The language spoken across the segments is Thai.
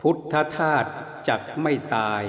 พุทธธาตุจักไม่ตาย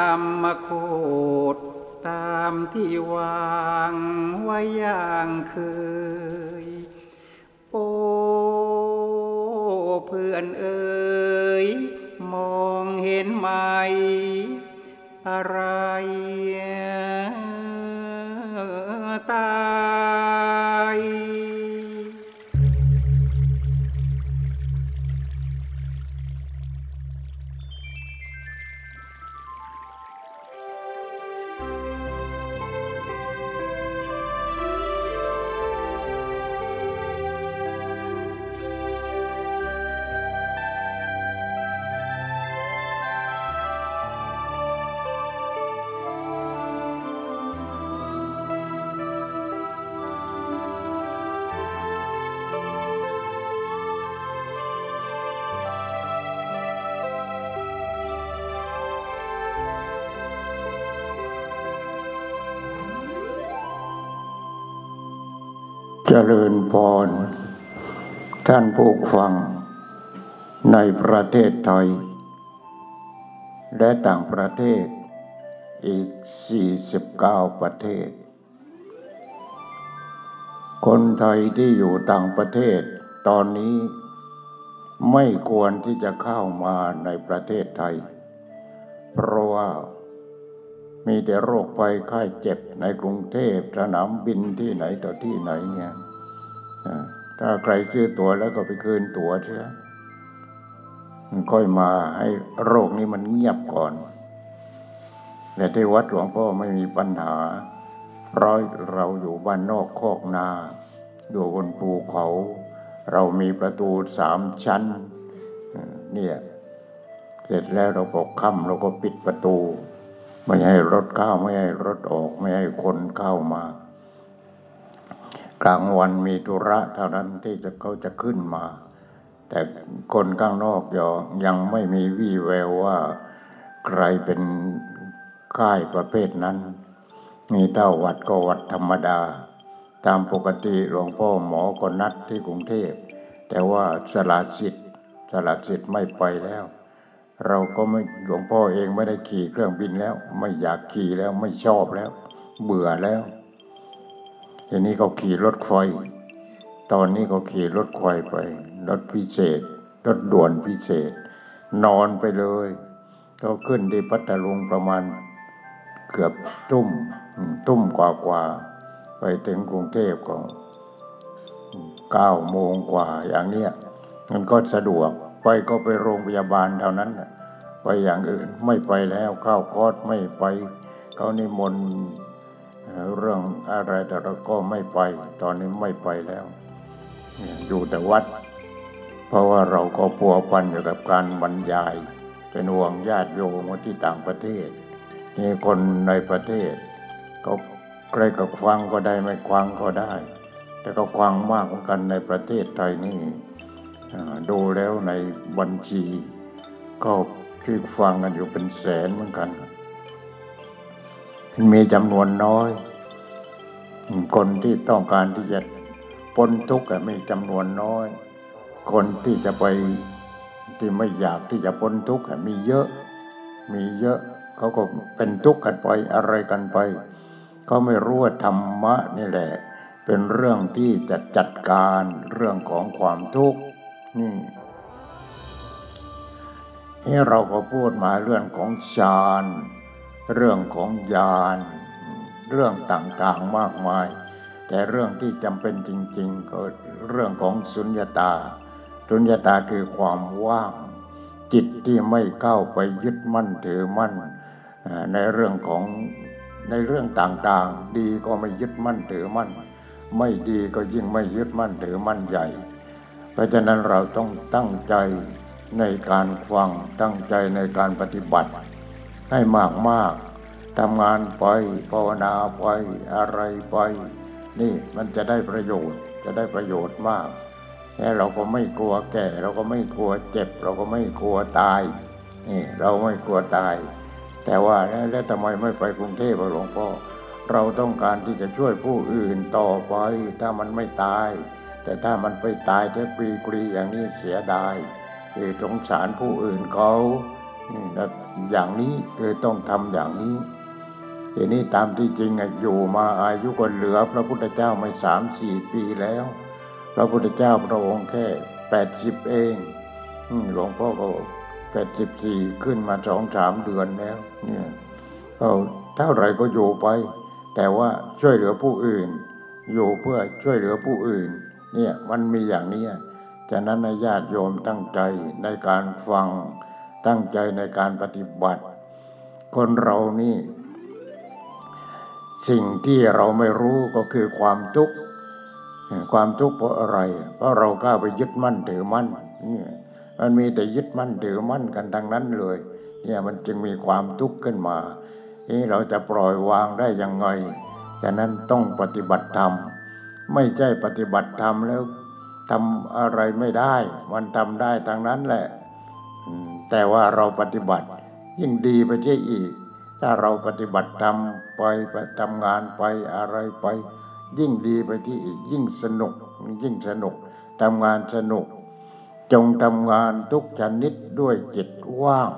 ด้วยธรรมโคดตามที่วางไว้อย่างเคย โอ้เพื่อนเอ๋ยมองเห็นไหม อะไร เจริญพร ท่านผู้ฟัง ในประเทศไทย และต่างประเทศอีก 49 ประเทศ คนไทยที่อยู่ต่างประเทศตอนนี้ไม่ควรที่จะเข้ามาในประเทศไทย เพราะว่า มีแต่โรคภัยไข้เจ็บในกรุงเทพสนามบินที่ไหนต่อที่ไหนเนี่ยถ้าใครซื้อตั๋วแล้วก็ไปคืนตั๋วเสียค่อยมาให้โรคนี้มันเงียบก่อน แต่ที่วัดหลวงพ่อไม่มีปัญหา เพราะเราอยู่บ้านนอกคอกนา อยู่บนภูเขา เรามีประตูสามชั้น เนี่ย เสร็จแล้วเราก็ค่ำเราก็ปิดประตู ไม่ให้รถเข้าไม่ให้รถออก ไม่ให้คนเข้ามา กลางวันมีธุระเท่านั้นที่จะเขาจะขึ้นมา แต่คนข้างนอกยังยังไม่มีวี่แววว่า ใครเป็นค่ายประเภทนั้น มีเต้าหวัดก็หวัดธรรมดา ตามปกติหลวงพ่อหมอก็นัดที่กรุงเทพ แต่ว่าสละสิทธิ์สละสิทธิ์ไม่ไปแล้ว เราก็ไม่หลวงพ่อเองไม่ได้ขี่เครื่องบินแล้ว ไม่อยากขี่แล้วไม่ชอบแล้ว เบื่อแล้วทีนี้ก็ขี่รถไฟตอนนี้ก็ขี่รถไฟไป รถพิเศษ รถด่วนพิเศษ นอนไปเลยก็ขึ้นที่พัทลุงประมาณเกือบทุ่มอืมทุ่มกว่ากว่าๆไปถึงกรุงเทพก็เก้าโมงกว่าอย่างเนี้ยมันก็สะดวก ไปก็ไปโรงพยาบาลเท่านั้นไปอย่างอื่นไม่ไปแล้วเข้าคอร์สไม่ไป เขานิมนต์เรื่องอะไรแต่เราก็ไม่ไป ตอนนี้ไม่ไปแล้ว อยู่แต่วัด เพราะว่าเราก็พัวพันอยู่กับการบรรยาย เป็นห่วงญาติโยมที่ต่างประเทศนี่คนในประเทศเขาใครก็ฟังก็ได้ไม่ฟังก็ได้ แต่ก็ฟังมากเหมือนกันในประเทศไทยนี่ ดูแล้วในบัญชี ก็ที่ฟังกันอยู่เป็นแสนเหมือนกัน มีจำนวนน้อย คนที่ต้องการที่จะพ้นทุกข์มีจำนวนน้อย คนที่จะไปที่ไม่อยากที่จะพ้นทุกข์มีเยอะ มีเยอะเขาก็เป็นทุกข์กันไปอะไรกันไปเขาไม่รู้ว่าธรรมะนี่แหละ เป็นเรื่องที่จะจัดการเรื่องของความทุกข์ นี่นี่เราก็พูดมาเรื่องของฌาน เรื่องของญาณ เรื่องต่างๆมากมาย แต่เรื่องที่จำเป็นจริง ๆ ก็เรื่องของสุญญตา สุญญตาคือความว่าง จิตที่ไม่เข้าไปยึดมั่นถือมั่น ในเรื่องของในเรื่องต่างๆ ดีก็ไม่ยึดมั่นถือมั่น ไม่ดีก็ยิ่งไม่ยึดมั่นถือมั่นใหญ่ เพราะฉะนั้นเราต้องตั้งใจในการฟังตั้งใจในการปฏิบัติ ให้มากมากทำงานไปภาวนาไปอะไรไป นี่มันจะได้ประโยชน์จะได้ประโยชน์มากแค่เราก็ไม่กลัวแก่ เราก็ไม่กลัวเจ็บ เราก็ไม่กลัวตายนี่เราไม่กลัวตาย แต่ว่าแล้วทำไมไม่ไปกรุงเทพหลวงพ่อเราต้องการที่จะช่วยผู้อื่นต่อไปถ้ามันไม่ตาย แต่ถ้ามันไปตายแค่ปรีกรีอย่างนี้เสียดายคือสงสารผู้อื่นเขาอย่างนี้คือต้องทำอย่างนี้ทีนี้ตามที่จริงอยู่มาอายุก็เหลือพระพุทธเจ้าไม่สามสี่ปีแล้ว พระพุทธเจ้าพระองค์แค่แปดสิบเองหลวงพ่อก็แปดสิบสี่ขึ้นมาสองสามเดือนแล้ว เนี่ยก็เท่าไหรก็อยู่ไป แต่ว่าช่วยเหลือผู้อื่น อยู่เพื่อช่วยเหลือผู้อื่น เนี่ยมันมีอย่างนี้ฉะนั้นนญาติโยมตั้งใจในการฟังตั้งใจในการปฏิบัติ คนเรานี่ สิ่งที่เราไม่รู้ก็คือความทุกข์ความทุกข์เพราะอะไร เพราะเราก้าไปยึดมั่นถือมั่นเนี่ยมันมีแต่ยึดมั่นถือมั่นกันทั้งนั้นเลย เนี่ยมันจึงมีความทุกข์ขึ้นมานี่เราจะปล่อยวางได้ยังไงฉะนั้นต้องปฏิบัติธรรม ไม่ใช่ปฏิบัติธรรมแล้วทำอะไรไม่ได้ มันทำได้ทั้งนั้นแหละ แต่ว่าเราปฏิบัติ ยิ่งดีไปใช่อีก ถ้าเราปฏิบัติทำไปไปทำงานไปอะไรไป ยิ่งดีไปที่อีก ยิ่งสนุก ยิ่งสนุกทำงานสนุก จงทำงานทุกชนิดด้วยจิตว่าง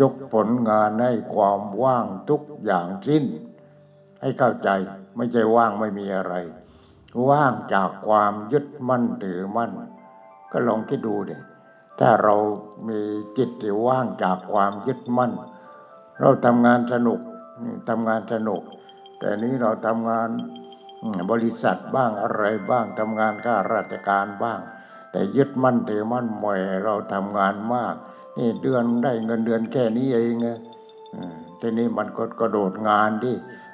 ยกผลงานให้ความว่างทุกอย่างสิ้น ให้เข้าใจไม่ใช่ว่างไม่มีอะไร ว่างจากความยึดมั่นถือมั่น ก็ลองคิดดูดิถ้าเรามีจิตที่ว่างจากความยึดมั่น เราทำงานสนุกนี่ทำงานสนุก แต่นี้เราทำงานบริษัทบ้างอะไรบ้างทำงานข้าราชการบ้าง แต่ยึดมั่นถือมั่นหม่อยเราทำงานมาก นี่เดือนได้เงินเดือนแค่นี้เองไงทีนี้มันก็กระโดดงานดิ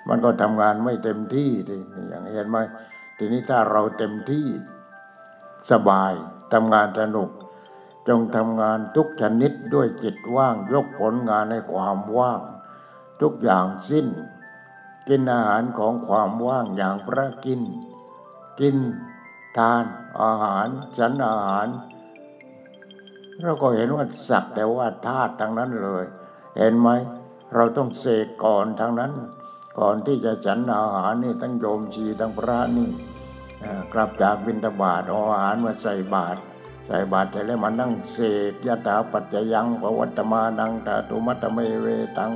มันก็ทำงานไม่เต็มที่ดิอย่างเห็นไหม ทีนี้ถ้าเราเต็มที่สบายทำงานสนุก จงทำงานทุกชนิดด้วยจิตว่าง ยกผลงานให้ความว่าง ทุกอย่างสิ้น กินอาหารของความว่างอย่างพระกิน กินทานอาหารฉันอาหาร เราก็เห็นว่าสักแต่ว่าธาตุทั้งนั้นเลย เห็นไหม เราต้องเสกก่อนทั้งนั้น ก่อนที่จะฉันอาหารนี่ทั้งโยมชีทั้งพระนี่ กลับจากบิณฑบาตเอาอาหารมาใส่บาตรใส่บาตรเสร็จแล้วมานั่งเสกยะถาปัจจยังปวัตมานังตาตุมัตเมเวตัง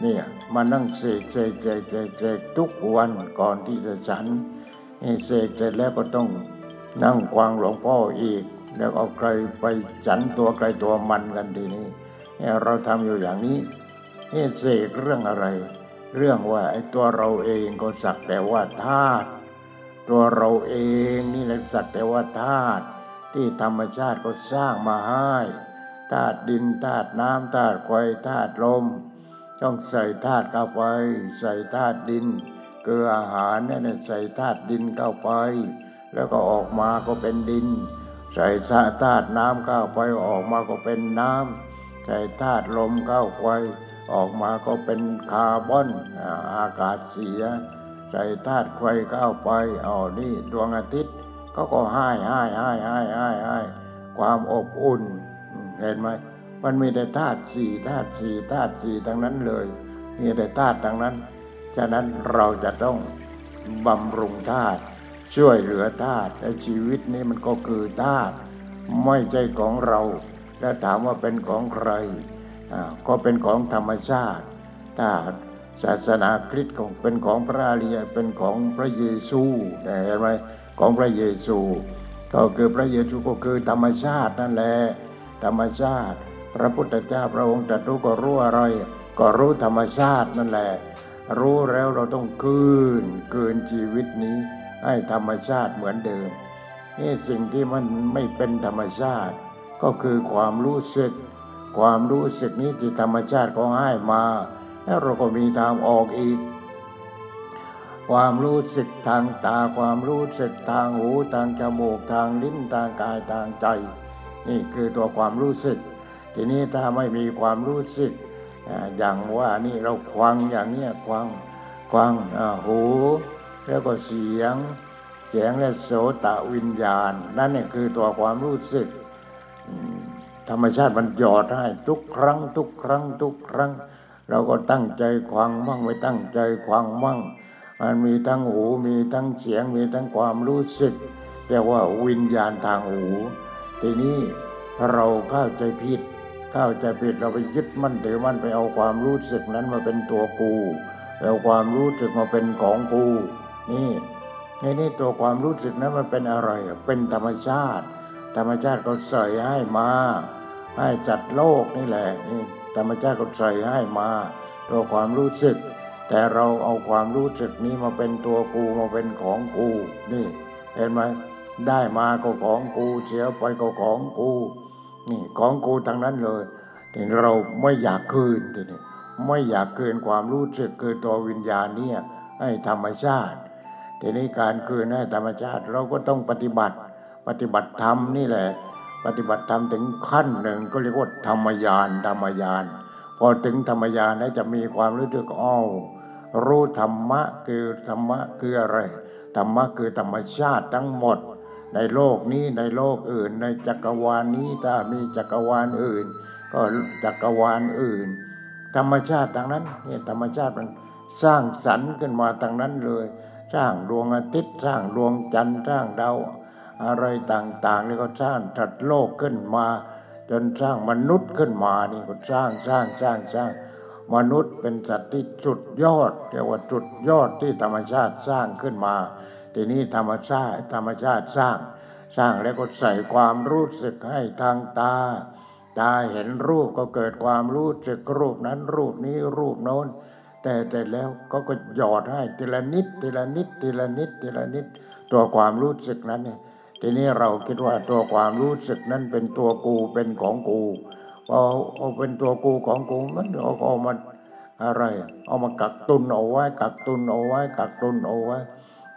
เนี่ยมานั่งเสกเสกเสกเสกเสกทุกวันก่อนที่จะฉันนี่เสกเสร็จแล้วก็ต้องนั่งกวางหลวงพ่ออีก แล้วเอาใครไปฉันตัวใครตัวมันกันทีนี้เเราทำอยู่อย่างนี้นี่เสกเรื่องอะไร เรื่องว่าไอ้ตัวเราเองก็สักแต่ว่าธาตุ ตัวเราเองนี่แหละสักแต่ว่าธาตุที่ธรรมชาติก็สร้างมาให้ธาตุดินธาตุน้ำธาตุไฟธาตุลมต้องใส่ธาตุเข้าไป ใส่ธาตุดินเกลืออาหารเนี่ยใส่ธาตุดินเข้าไป แล้วก็ออกมาก็เป็นดิน ใส่ธาตุน้ำเข้าไปออกมาก็เป็นน้ำใส่ธาตุลมเข้าไปออกมาก็เป็นคาร์บอนอากาศเสีย ใส่ธาตุไฟเข้าไปเอานี่ดวงอาทิตย์ก็ก็ให้ให้ให้ให้ให้ให้ความอบอุ่นเห็นไหมมันมีแต่ธาตุสี่ธาตุสี่ธาตุสี่ทั้งนั้นเลย มีแต่ธาตุทั้งนั้น ฉะนั้นเราจะต้องบำรุงธาตุช่วยเหลือธาตุและชีวิตนี้มันก็คือธาตุไม่ใช่ของเรา แล้วถามว่าเป็นของใครก็เป็นของธรรมชาติถ้า ศาสนาคริสต์ก็เป็นของพระอริยเป็นของพระเยซูเห็นไหมของพระเยซู ก็คือพระเยซูก็คือธรรมชาตินั่นแหละธรรมชาติ พระพุทธเจ้าพระองค์ตรัสรู้ก็รู้อะไร ก็รู้ธรรมชาตินั่นแหละ รู้แล้วเราต้องคืนคืนชีวิตนี้ ให้ธรรมชาติเหมือนเดิมนี่สิ่งที่มันไม่เป็นธรรมชาติ ก็คือความรู้สึก ความรู้สึกนี้ที่ธรรมชาติก็ให้มา แล้วเราก็มีทางออกอีก ความรู้สึกทางตาความรู้สึกทางหูทางจมูกทางลิ้นทางกายทางใจ นี่คือตัวความรู้สึก ทีนี้ถ้าไม่มีความรู้สึก อย่างว่านี่เราควังอย่างเนี้ยควังควังหู แล้วก็เสียงเสียงและโสตะวิญญาณ นั่นเนี่ยคือตัวความรู้สึกอืมธรรมชาติมันหยอดให้ทุกครั้ง ทุกครั้ง ทุกครั้ง เราก็ตั้งใจควังมั่งไม่ตั้งใจควังมั่ง มันมีทั้งหูมีทั้งเสียงมีทั้งความรู้สึกเรียกว่าวิญญาณทางหู ทีนี้เราเข้าใจผิดเข้าใจผิดเราไปยึดมั่นถือมั่นไปเอาความรู้สึกนั้นมาเป็นตัวกูเอาความรู้สึกมาเป็นของกูนี่ในนี่ตัวความรู้สึกนั้นมันเป็นอะไรเป็นธรรมชาติ ธรรมชาติก็ใส่ให้มา ให้จัดโลกนี่แหละนี่ ธรรมชาติก็ใส่ให้มาตัวความรู้สึก แต่เราเอาความรู้สึกนี้มาเป็นตัวกูมาเป็นของกูนี่ เห็นไหมได้มาก็ของกูเสียไปก็ของกูนี่ของกูทั้งนั้นเลยทีนี้เราไม่อยากคืนทีนี้ไม่อยากคืนความรู้สึกคือตัววิญญาณเนี่ยให้ธรรมชาติทีนี้การคืนให้ธรรมชาติเราก็ต้องปฏิบัติ ปฏิบัติธรรมนี่แหละ ปฏิบัติธรรมถึงขั้นหนึ่งก็เรียกว่าธรรมยานธรรมยานพอถึงธรรมยานแล้วจะมีความรู้สึกอ้าวรู้ธรรมะคือธรรมะคืออะไร ธรรมะคือธรรมชาติทั้งหมด ในโลกนี้ในโลกอื่น ในจักรวาลนี้ถ้ามีจักรวาลอื่น ก็จักรวาลอื่น ธรรมชาติทางนั้นเนี่ยธรรมชาติมันสร้างสรรค์ขึ้นมาทางนั้นเลย สร้างดวงอาทิตย์สร้างดวงจันทร์สร้างดาว อะไรต่างๆนี่ก็สร้างจัดโลกขึ้นมา จนสร้างมนุษย์ขึ้นมานี่ก็สร้างสร้างสร้างสร้างมนุษย์เป็นสัตว์ที่จุดยอดเรียกว่าจุดยอดที่ธรรมชาติสร้างขึ้นมา ทีนี้ธรรมชาติธรรมชาติสร้าง สร้างแล้วก็ใส่ความรู้สึกให้ทางตา ตาเห็นรูปก็เกิดความรู้สึกรูปนั้นรูปนี้รูปโน้น แต่แต่แล้วก็ก็หยอดให้ทีละนิดทีละนิดทีละนิดทีละนิด ตัวความรู้สึกนั้นเนี่ย ทีนี้เราคิดว่าตัวความรู้สึกนั้นเป็นตัวกูเป็นของกูพอเอาเป็นตัวกูของกูมันเอาเอามาอะไร เอามากักตุนเอาไว้กักตุนเอาไว้กักตุนเอาไว้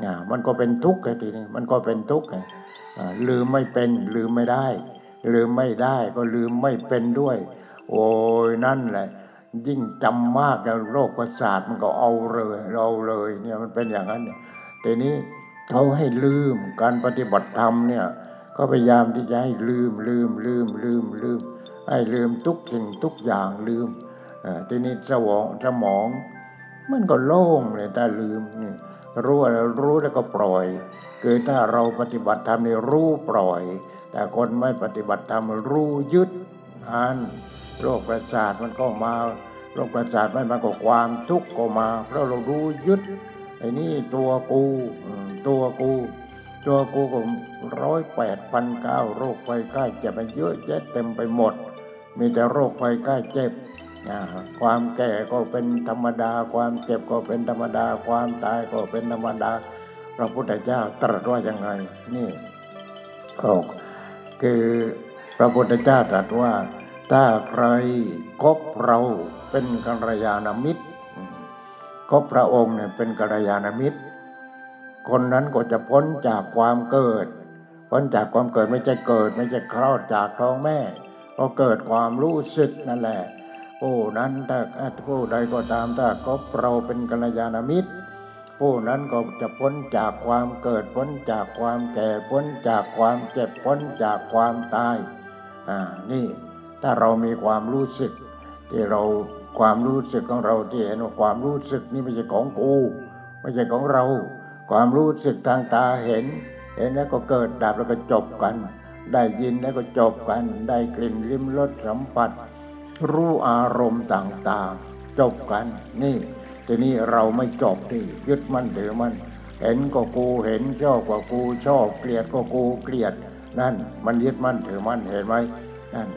อ่ามันก็เป็นทุกข์ไอ้ทีนี้มันก็เป็นทุกข์ไงลืมไม่เป็นลืมไม่ได้ ลืมไม่ได้ก็ลืมไม่เป็นด้วย โอ้ยนั่นแหละ ยิ่งจำมากแล้วโรคประสาทมันก็เอาเลยเราเลยเนี่ยมันเป็นอย่างนั้นเนี่ยทีนี้ เขาให้ลืมการปฏิบัติธรรมเนี่ยก็พยายามที่จะให้ลืมลืมลืมลืมลืมให้ลืมทุกสิ่งทุกอย่างลืมอ่อทีนี้สมองสมองมันก็โล่งเลยถ้าลืมนี่รู้แล้วรู้แล้วก็ปล่อย คือถ้าเราปฏิบัติธรรมนี่รู้ปล่อย แต่คนไม่ปฏิบัติธรรมรู้ยึดอันโรคประสาทมันก็มาโรคประสาทไม่มาก็ความทุกข์ก็มา เพราะเรารู้ยึด ไอ้นี่ตัวกูตัวกูตัวกูก็ร้อยแปดพันเก้าโรคไฟใกล้จ็บมันเยอะแยะเต็มไปหมด มีแต่โรคภัยใกล้เจ็บความแก่ก็เป็นธรรมดา ความเจ็บก็เป็นธรรมดา ความตายก็เป็นธรรมดา พระพุทธเจ้าตรัสว่ายังไง นี่ก็คือพระพุทธเจ้าตรัสว่า ถ้าใครคบเราเป็นกัลยาณมิตร คบพระองค์เนี่ยเป็นกัลยาณมิตร คนนั้นก็จะพ้นจากความเกิด พ้นจากความเกิดไม่ใช่เกิด ไม่ใช่คลอดจากท้องแม่ก็เกิดความรู้สึกนั่นแหละผู้นั้นถ้าผู้ใดก็ตามถ้าคบเราเป็นกัลยาณมิตร ผู้นั้นก็จะพ้นจากความเกิดพ้นจากความแก่พ้นจากความเจ็บพ้นจากความตายอ่านี่ถ้าเรามีความรู้สึกที่เรา ความรู้สึกของเราที่เห็นว่าความรู้สึกนี่ไม่ใช่ของกูไม่ใช่ของเรา ความรู้สึกทางตาเห็น เห็นแล้วก็เกิดดับแล้วก็จบกัน ได้ยินแล้วก็จบกัน ได้กลิ่นลิ้มรสสัมผัส รู้อารมณ์ต่างๆ จบกัน นี่ทีนี้เราไม่จบที่ยึดมั่นถือมั่นเห็นก็กูเห็นชอบก็กูชอบเกลียดก็กูเกลียด นั่นมันยึดมั่นถือมั่นเห็นไหมนั่น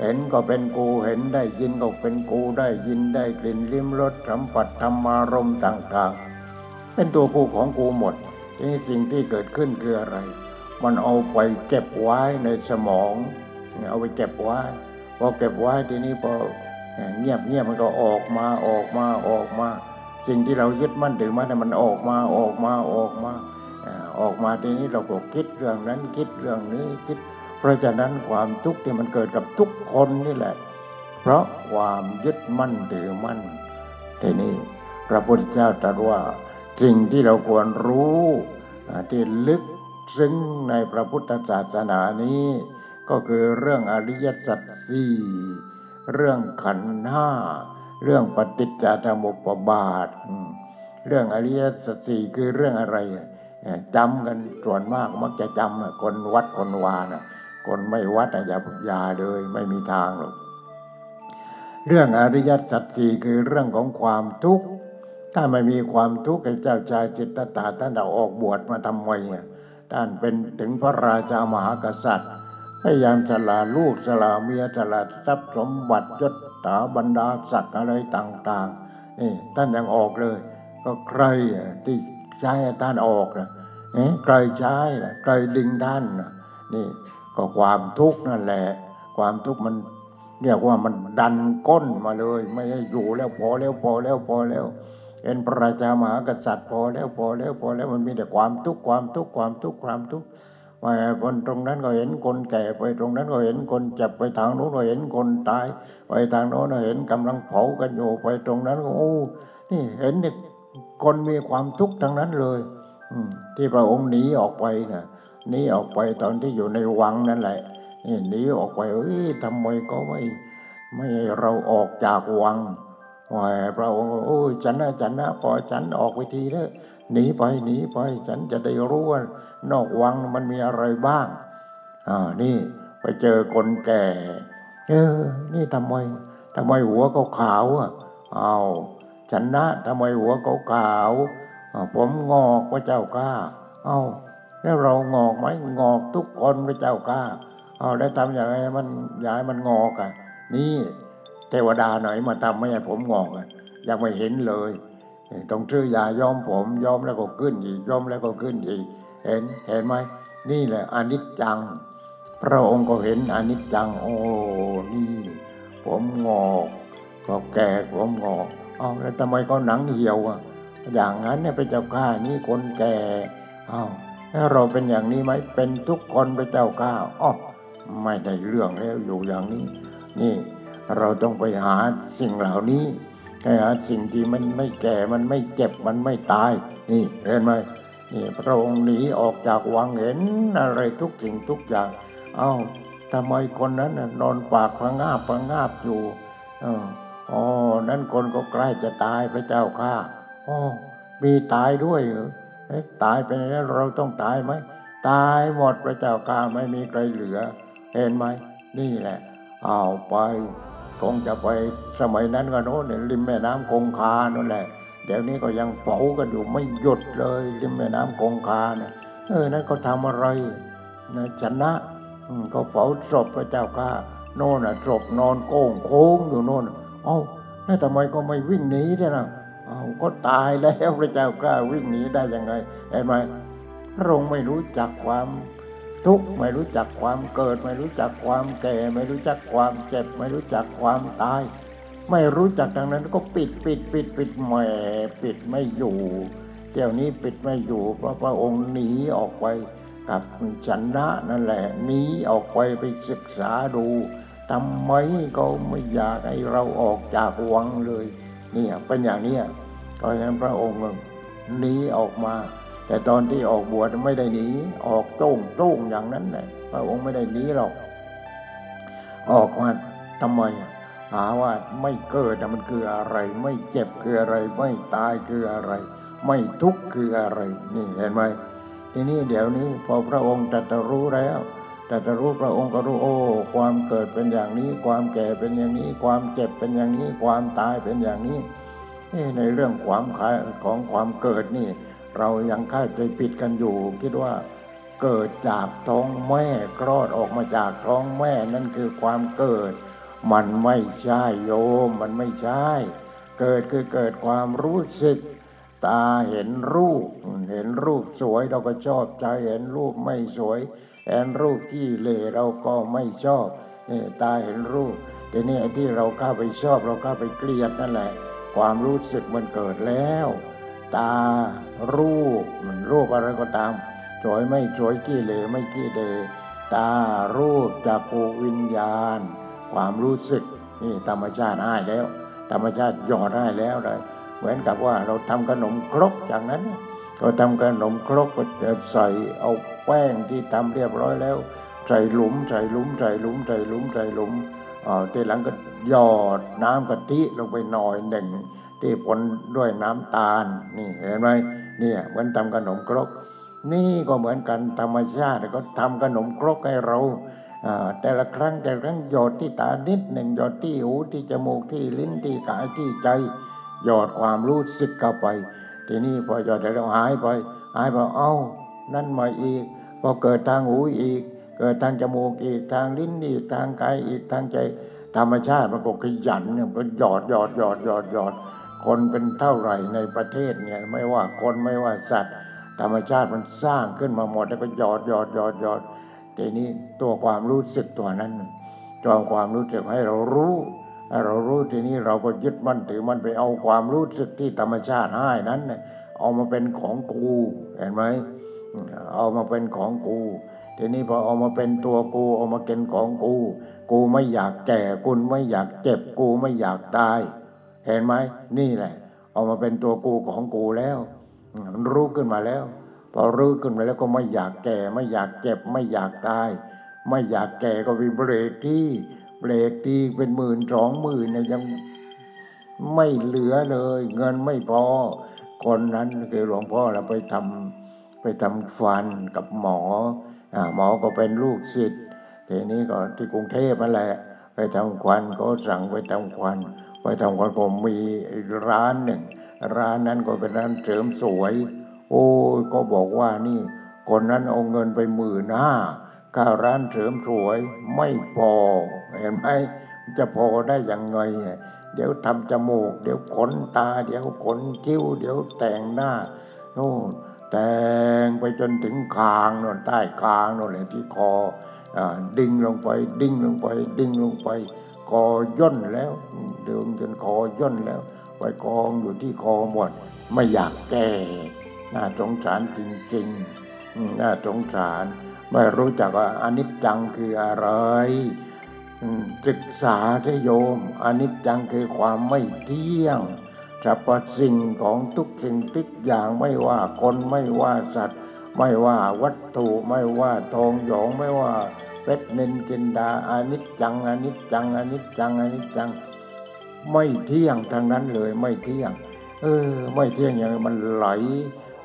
เห็นก็เป็นกูเห็นได้ยินก็เป็นกูได้ยินได้กลิ่นลิ้มรสสัมผัสธรรมารมณ์ต่างๆ เป็นตัวกูของกูหมดทีนี้สิ่งที่เกิดขึ้นคืออะไร มันเอาไปเก็บไว้ในสมอง เอาไปเก็บไว้พอเก็บไว้ทีนี้พอเงียบเงียบมันก็ออกมาออกมาออกมา สิ่งที่เรายึดมั่นถือมั่นน่ะมันออกมาออกมาออกมาออกมาทีนี้เราก็คิดเรื่องนั้นคิดเรื่องนี้คิด ราะฉะนั้นความทุกข์ที่มันเกิดกับทุกคนนี่แหละ เพราะความยึดมั่นถือมั่นทีนี้พระพุทธเจ้าตรัสว่าสิ่งที่เราควรรู้ที่ลึกซึ้งในพระพุทธศาสนานี้ ก็คือเรื่องอริยสัจสี่เรื่องขันธ์ห้าเรื่องปฏิจจสมุปบาท เรื่องอริยสัจสี่คือเรื่องอะไรอะเอ่อจำกันส่วนมากมักจะจำคนวัดคนวานะ คนไม่วัดอย่าอย่าเลยไม่มีทางหรอกเรื่องอริยสัจสี่คือเรื่องของความทุกข์ถ้าไม่มีความทุกข์ไอ้เจ้าชายจิตตตาท่านเอาออกบวชมาทำไมอะท่านเป็นถึงพระราชามหากษัตริย์ พยายามสละลูกสละเมียสละทรัพย์สมบัติยศถาบรรดาศักดิ์อะไรต่างๆนี่ท่านยังออกเลย ก็ใครที่ใช้ท่านออกนะใครใช้ล่ะใครดึงท่านนี่ ก็ความทุกข์นั่นแหละ ความทุกข์มันเรียกว่ามันดันก้นมาเลย ไม่ให้อยู่แล้วพอแล้วพอแล้วพอแล้วเป็นพระราชามหากษัตริย์พอแล้วพอแล้วพอแล้วมันมีแต่ความทุกข์ความทุกข์ความทุกข์ความทุกข์ไปคนตรงนั้นก็เห็นคนแก่ไปตรงนั้นก็เห็นคนเจ็บไปทางโน้นก็เห็นคนตาย ไปทางโน้นก็เห็นกำลังเผากันอยู่ไปตรงนั้นก็โอ้นี่เห็นเด็กคนมีความทุกข์ทั้งนั้นเลย อืที่พระองค์หนีออกไปนะ หนีออกไปตอนที่อยู่ในวังนั่นแหละนี่หนีออกไปเอ้ยทำไมก็ไม่ไม่เราออกจากวังว่าพระองค์โอ้ยฉันนะฉันนะปล่อยฉันออกไปทีเถอะหนีไปหนีไปฉันจะได้รู้ว่านอกวังมันมีอะไรบ้างอ่านี่ไปเจอคนแก่ เออ นี่ทำไมทำไมหัวเขาขาวอะเอาฉันนะทำไมหัวเขาขาวอ่าผมงอกพระเจ้าก้าเอา แล้วเรางอกไหมงอกทุกคนพระเจ้าก้าเอาได้ทำอย่างไรมันย้ายมันงอกอะ นี่เทวดาไหนมาทำไม่ให้ผมงอกอะยังไม่เห็นเลยต้องซื้อยาย้อมผมย้อมแล้วก็ขึ้นอีกย้อมแล้วก็ขึ้นอีก เห็นเห็นไหมนี่แหละอนิจจัง พระองค์ก็เห็นอนิจจัง โอ้นี่ ผมงอกก็แก่ผมงอกเอาแล้วทำไมเขาหนังเหี่ยวอะอย่างนั้นเนี่ยพระเจ้าข้านี่คนแก่เอาว เราเป็นอย่างนี้ไหมเป็นทุกคนพระเจ้าข้าอ๋อไม่ได้เรื่องแล้วอยู่อย่างนี้ นี่เราต้องไปหาสิ่งเหล่านี้ไปหาสิ่งที่มันไม่แก่มันไม่เจ็บมันไม่ตาย นี่เห็นไหมนี่พระองค์หนีออกจากวังเห็นอะไรทุกสิ่งทุกอย่าง เอ้าทำไมคนนั้นนอนปากพระงาบพระงาบอยู่อ๋อนั่นคนก็ใกล้จะตายพระเจ้าข้าอ๋อมีตายด้วยเหรอ เอ๊ะตายไปแล้วเราต้องตายไหมตายหมดพระเจ้าข้าไม่มีใครเหลือ เห็นไหมนี่แหละ เอาไปคงจะไปสมัยนั้นก็โน้นเนี่ยริมแม่น้ำคงคานั่นแหละ เดี๋ยวนี้ก็ยังเผากันอยู่ไม่หยุดเลย ริมแม่น้ำคงคาเนี่ยเออนั่นเขาทำอะไรนะชนะเขาเผาศพพระเจ้าข้าโน่นน่ะศพนอนโก้งโค้งอยู่โน่นเอ้าแล้วทำไมก็ไม่วิ่งหนีเนี่ยนะ เอาก็ตายแล้วพระเจ้ากล้าวิ่งหนีได้ยังไงเห็นไหมพระองค์ไม่รู้จักความทุกข์ไม่รู้จักความเกิด ไม่รู้จักความแก่ ไม่รู้จักความเจ็บ ไม่รู้จักความตาย ไม่รู้จักดังนั้นก็ปิดปิดปิดปิดแหมปิดไม่อยู่เดี๋ยวนี้ปิดไม่อยู่เพราะพระองค์หนีออกไปกับชนะนั่นแหละหนีออกไปไปศึกษาดูทำไมก็ไม่อยากให้เราออกจากวังเลย เนี่ยเป็นอย่างเนี้ย ราะฉะนั้นพระองค์หนีออกมา แต่ตอนที่ออกบวชไม่ได้หนีออกโจ้งโจ้งอย่างนั้นแหละพระองค์ไม่ได้หนีหรอก ออกมาทำไมอะหาว่าไม่เกิดมันคืออะไร ไม่เจ็บคืออะไร ไม่ตายคืออะไร ไม่ทุกข์คืออะไร นี่เห็นไหมทีนี้เดี๋ยวนี้พอพระองค์ตรัสรู้แล้วตรัสรู้พระองค์ก็รู้โอ้ความเกิดเป็นอย่างนี้ ความแก่เป็นอย่างนี้ ความเจ็บเป็นอย่างนี้ ความตายเป็นอย่างนี้ ในเรื่องความขายของความเกิดนี่ เรายังเข้าใจผิดกันอยู่ คิดว่าเกิดจากท้องแม่คลอดออกมาจากท้องแม่นั่นคือความเกิด มันไม่ใช่โยมมันไม่ใช่ เกิดคือเกิดความรู้สึก ตาเห็นรูป เห็นรูปสวยเราก็ชอบใจเห็นรูปไม่สวยเห็นรูปที่เล่เราก็ไม่ชอบนี่ตาเห็นรูปแต่นี่ไอ้ที่เราเข้าไปชอบเราเข้าไปเกลียดนั่นแหละ ความรู้สึกมันเกิดแล้ว ตารูปมันรูปอะไรก็ตามสวยไม่สวยขี้เหร่ไม่ขี้เหร่ตารูปจักรวิญญาณ ความรู้สึกนี่ธรรมชาติให้แล้ว ธรรมชาติหยอดให้แล้วเลยเหมือนกับว่าเราทำขนมครกจากนั้นเราทำขนมครกก็จะใส่เอาแป้งที่ทำเรียบร้อยแล้ว ใส่หลุมใส่หลุมใส่หลุมใส่หลุมใส่หลุม เอ่อทีหลังก็หยอดน้ำกะทิลงไปหน่อยหนึ่ง ที่ผลด้วยน้ำตาล นี่เห็นไหมเนี่ยเหมือนทำขนมครก นี่ก็เหมือนกันธรรมชาติก็ทำขนมครกให้เราอ่าแต่ละครั้งแต่ละครั้งหยอดที่ตานิดหนึ่งหยอดที่หูที่จมูกที่ลิ้นที่กายที่ใจ หยอดความรู้สึกเข้าไป ทีนี้พอหยอดแล้วหายไป หายไปเอ้า นั่นมาอีก พอเกิดทางหูอีก เกิดทางจมูกอีกทางลิ้นอีกทางกายอีกทางใจ ธรรมชาติมันก็ขยันเนี่ยมันหยอดหยอดหยอดหยอดหยอด คนเป็นเท่าไหร่ในประเทศเนี่ยไม่ว่าคนไม่ว่าสัตว์ ธรรมชาติมันสร้างขึ้นมาหมดแล้วก็หยอดหยอดหยอดหยอดทีนี้ตัวความรู้สึกตัวนั้นตัวความรู้สึกให้เรารู้เรารู้ทีนี้เราก็ยึดมั่นถือมันไปเอาความรู้สึกที่ธรรมชาติให้นั้น เอามาเป็นของกูเห็นไหมเอามาเป็นของกู ทีนี้พอเอามาเป็นตัวกูเอามาเป็นของกู กูไม่อยากแก่กูไม่อยากเจ็บกูไม่อยากตาย เห็นไหมนี่แหละ เอามาเป็นตัวกูของกูแล้วมันรู้ขึ้นมาแล้ว พอรู้ขึ้นมาแล้วก็ไม่อยากแก่ ไม่อยากเจ็บไม่อยากตาย ไม่อยากแก่ก็วิเบรกที่เบรกที่เป็นหมื่นสองหมื่นเนี่ยยังไม่เหลือเลย เงินไม่พอ คนนั้นคือหลวงพ่อเราไปทำไปทำฟันกับหมอ หมอก็เป็นลูกศิษย์ทีนี้ก็ที่กรุงเทพนั่นแหละ ไปทำควันก็สั่งไปทำควัน ไปทำควันก็มีร้านหนึ่ง ร้านนั้นก็เป็นร้านเสริมสวย โอ้ยก็บอกว่านี่ คนนั้นเอาเงินไปหมื่นห้าค่าร้านเสริมสวยไม่พอเห็นไหมจะพอได้ยังไงเดี๋ยวทำจมูก เดี๋ยวขนตา เดี๋ยวขนคิ้ว เดี๋ยวแต่งหน้าโน่น แตงไปจนถึงคางน่นใต้คางน่นเลยที่คออดิ่งลงไป ดิ่งลงไป ดิ่งลงไป คอย่นแล้วเดินจนคอย่นแล้ว ไปกองอยู่ที่คอหมด ไม่อยากแก่น่าสงสารจริงๆน่าสงสาร ไม่รู้จักว่าอนิจจังคืออะไรศึกษาทโยมอนิจจังคือความไม่เที่ยง สรรพสิ่งของทุกสิ่งทุกอย่างไม่ว่าคนไม่ว่าสัตว์ ไม่ว่าวัตถุไม่ว่าทองหยองไม่ว่าเพชรนินจินดาอนิจจังอนิจจังอนิจจังอนิจจัง ไม่เที่ยงทางนั้นเลยไม่เที่ยง เออ ไม่เที่ยงอย่างมันไหล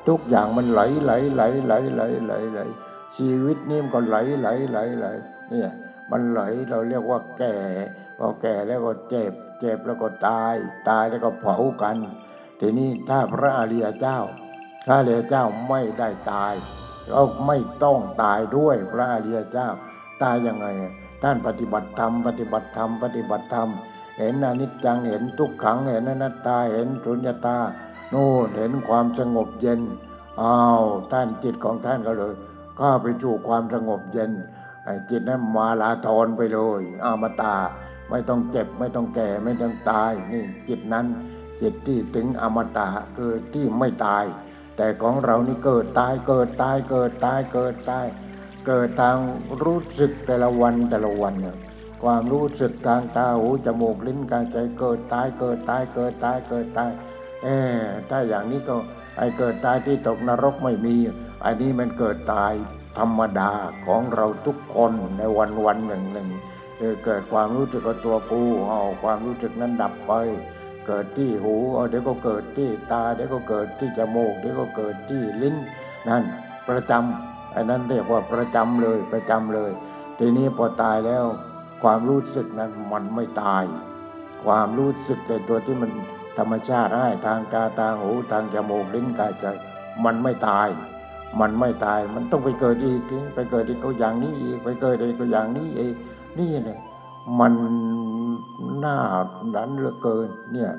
ทุกอย่างมันไหลไหลไหลไหลไหลไหลไหลชีวิตนี่มันก็ไหลไหลไหลไหลเนี่ยมันไหลเราเรียกว่าแก่พอแก่แล้วก็เจ็บ เจ็บแล้วก็ตาย ตายแล้วก็เผากัน ทีนี้ถ้าพระอริยเจ้า พระอริยเจ้าไม่ได้ตายก็ไม่ต้องตายด้วยพระอริยเจ้า ตายยังไง ท่านปฏิบัติธรรม ปฏิบัติธรรม ปฏิบัติธรรม เห็นอนิจจัง เห็นทุกขัง เห็นอนัตตา เห็นสุญญตา โน่นเห็นความสงบเย็น อ้าว ท่านจิตของท่านก็เลยก็ไปสู่ความสงบเย็นจิตนั้นมาลาทอนไปเลยอามาตา ไม่ต้องเจ็บไม่ต้องแก่ไม่ต้องตายนี่จิตนั้น จิตที่ถึงอมตะคือที่ไม่ตาย แต่ของเรานี่เกิดตายเกิดตายเกิดตายเกิดตาย เกิดทางรู้สึกแต่ละวันแต่ละวันเนี่ยความรู้สึกทางตาหูจมูกลิ้นกายใจเกิดตายเกิดตายเกิดตายเกิดตายเออถ้าอย่างนี้ก็ไอ้เกิดตายที่ตกนรกไม่มีอันนี้มันเกิดตายธรรมดาของเราทุกคนในวันวันหนึ่งหนึ่ง เออเกิดความรู้สึกกับตัวกูเอาความรู้สึกนั้นดับไป เกิดที่หูเอาเดี๋ยวก็เกิดที่ตาเดี๋ยวก็เกิดที่จมูกเดี๋ยวก็เกิดที่ลิ้นนั่นประจำอันนั้นเรียกว่าประจำเลยประจำเลย ทีนี้พอตายแล้ว ความรู้สึกนั้นมันไม่ตาย ความรู้สึกในตัวที่มันธรรมชาติให้ทางตาทางหูทางจมูกลิ้นกายใจมันไม่ตาย มันไม่ตายมันต้องไปเกิดอีก ไปเกิดอีกก็อย่างนี้อีกไปเกิดอีกก็อย่างนี้เอง นี่เนี่ยมันน่าดันเหลือเกิน เนี่ย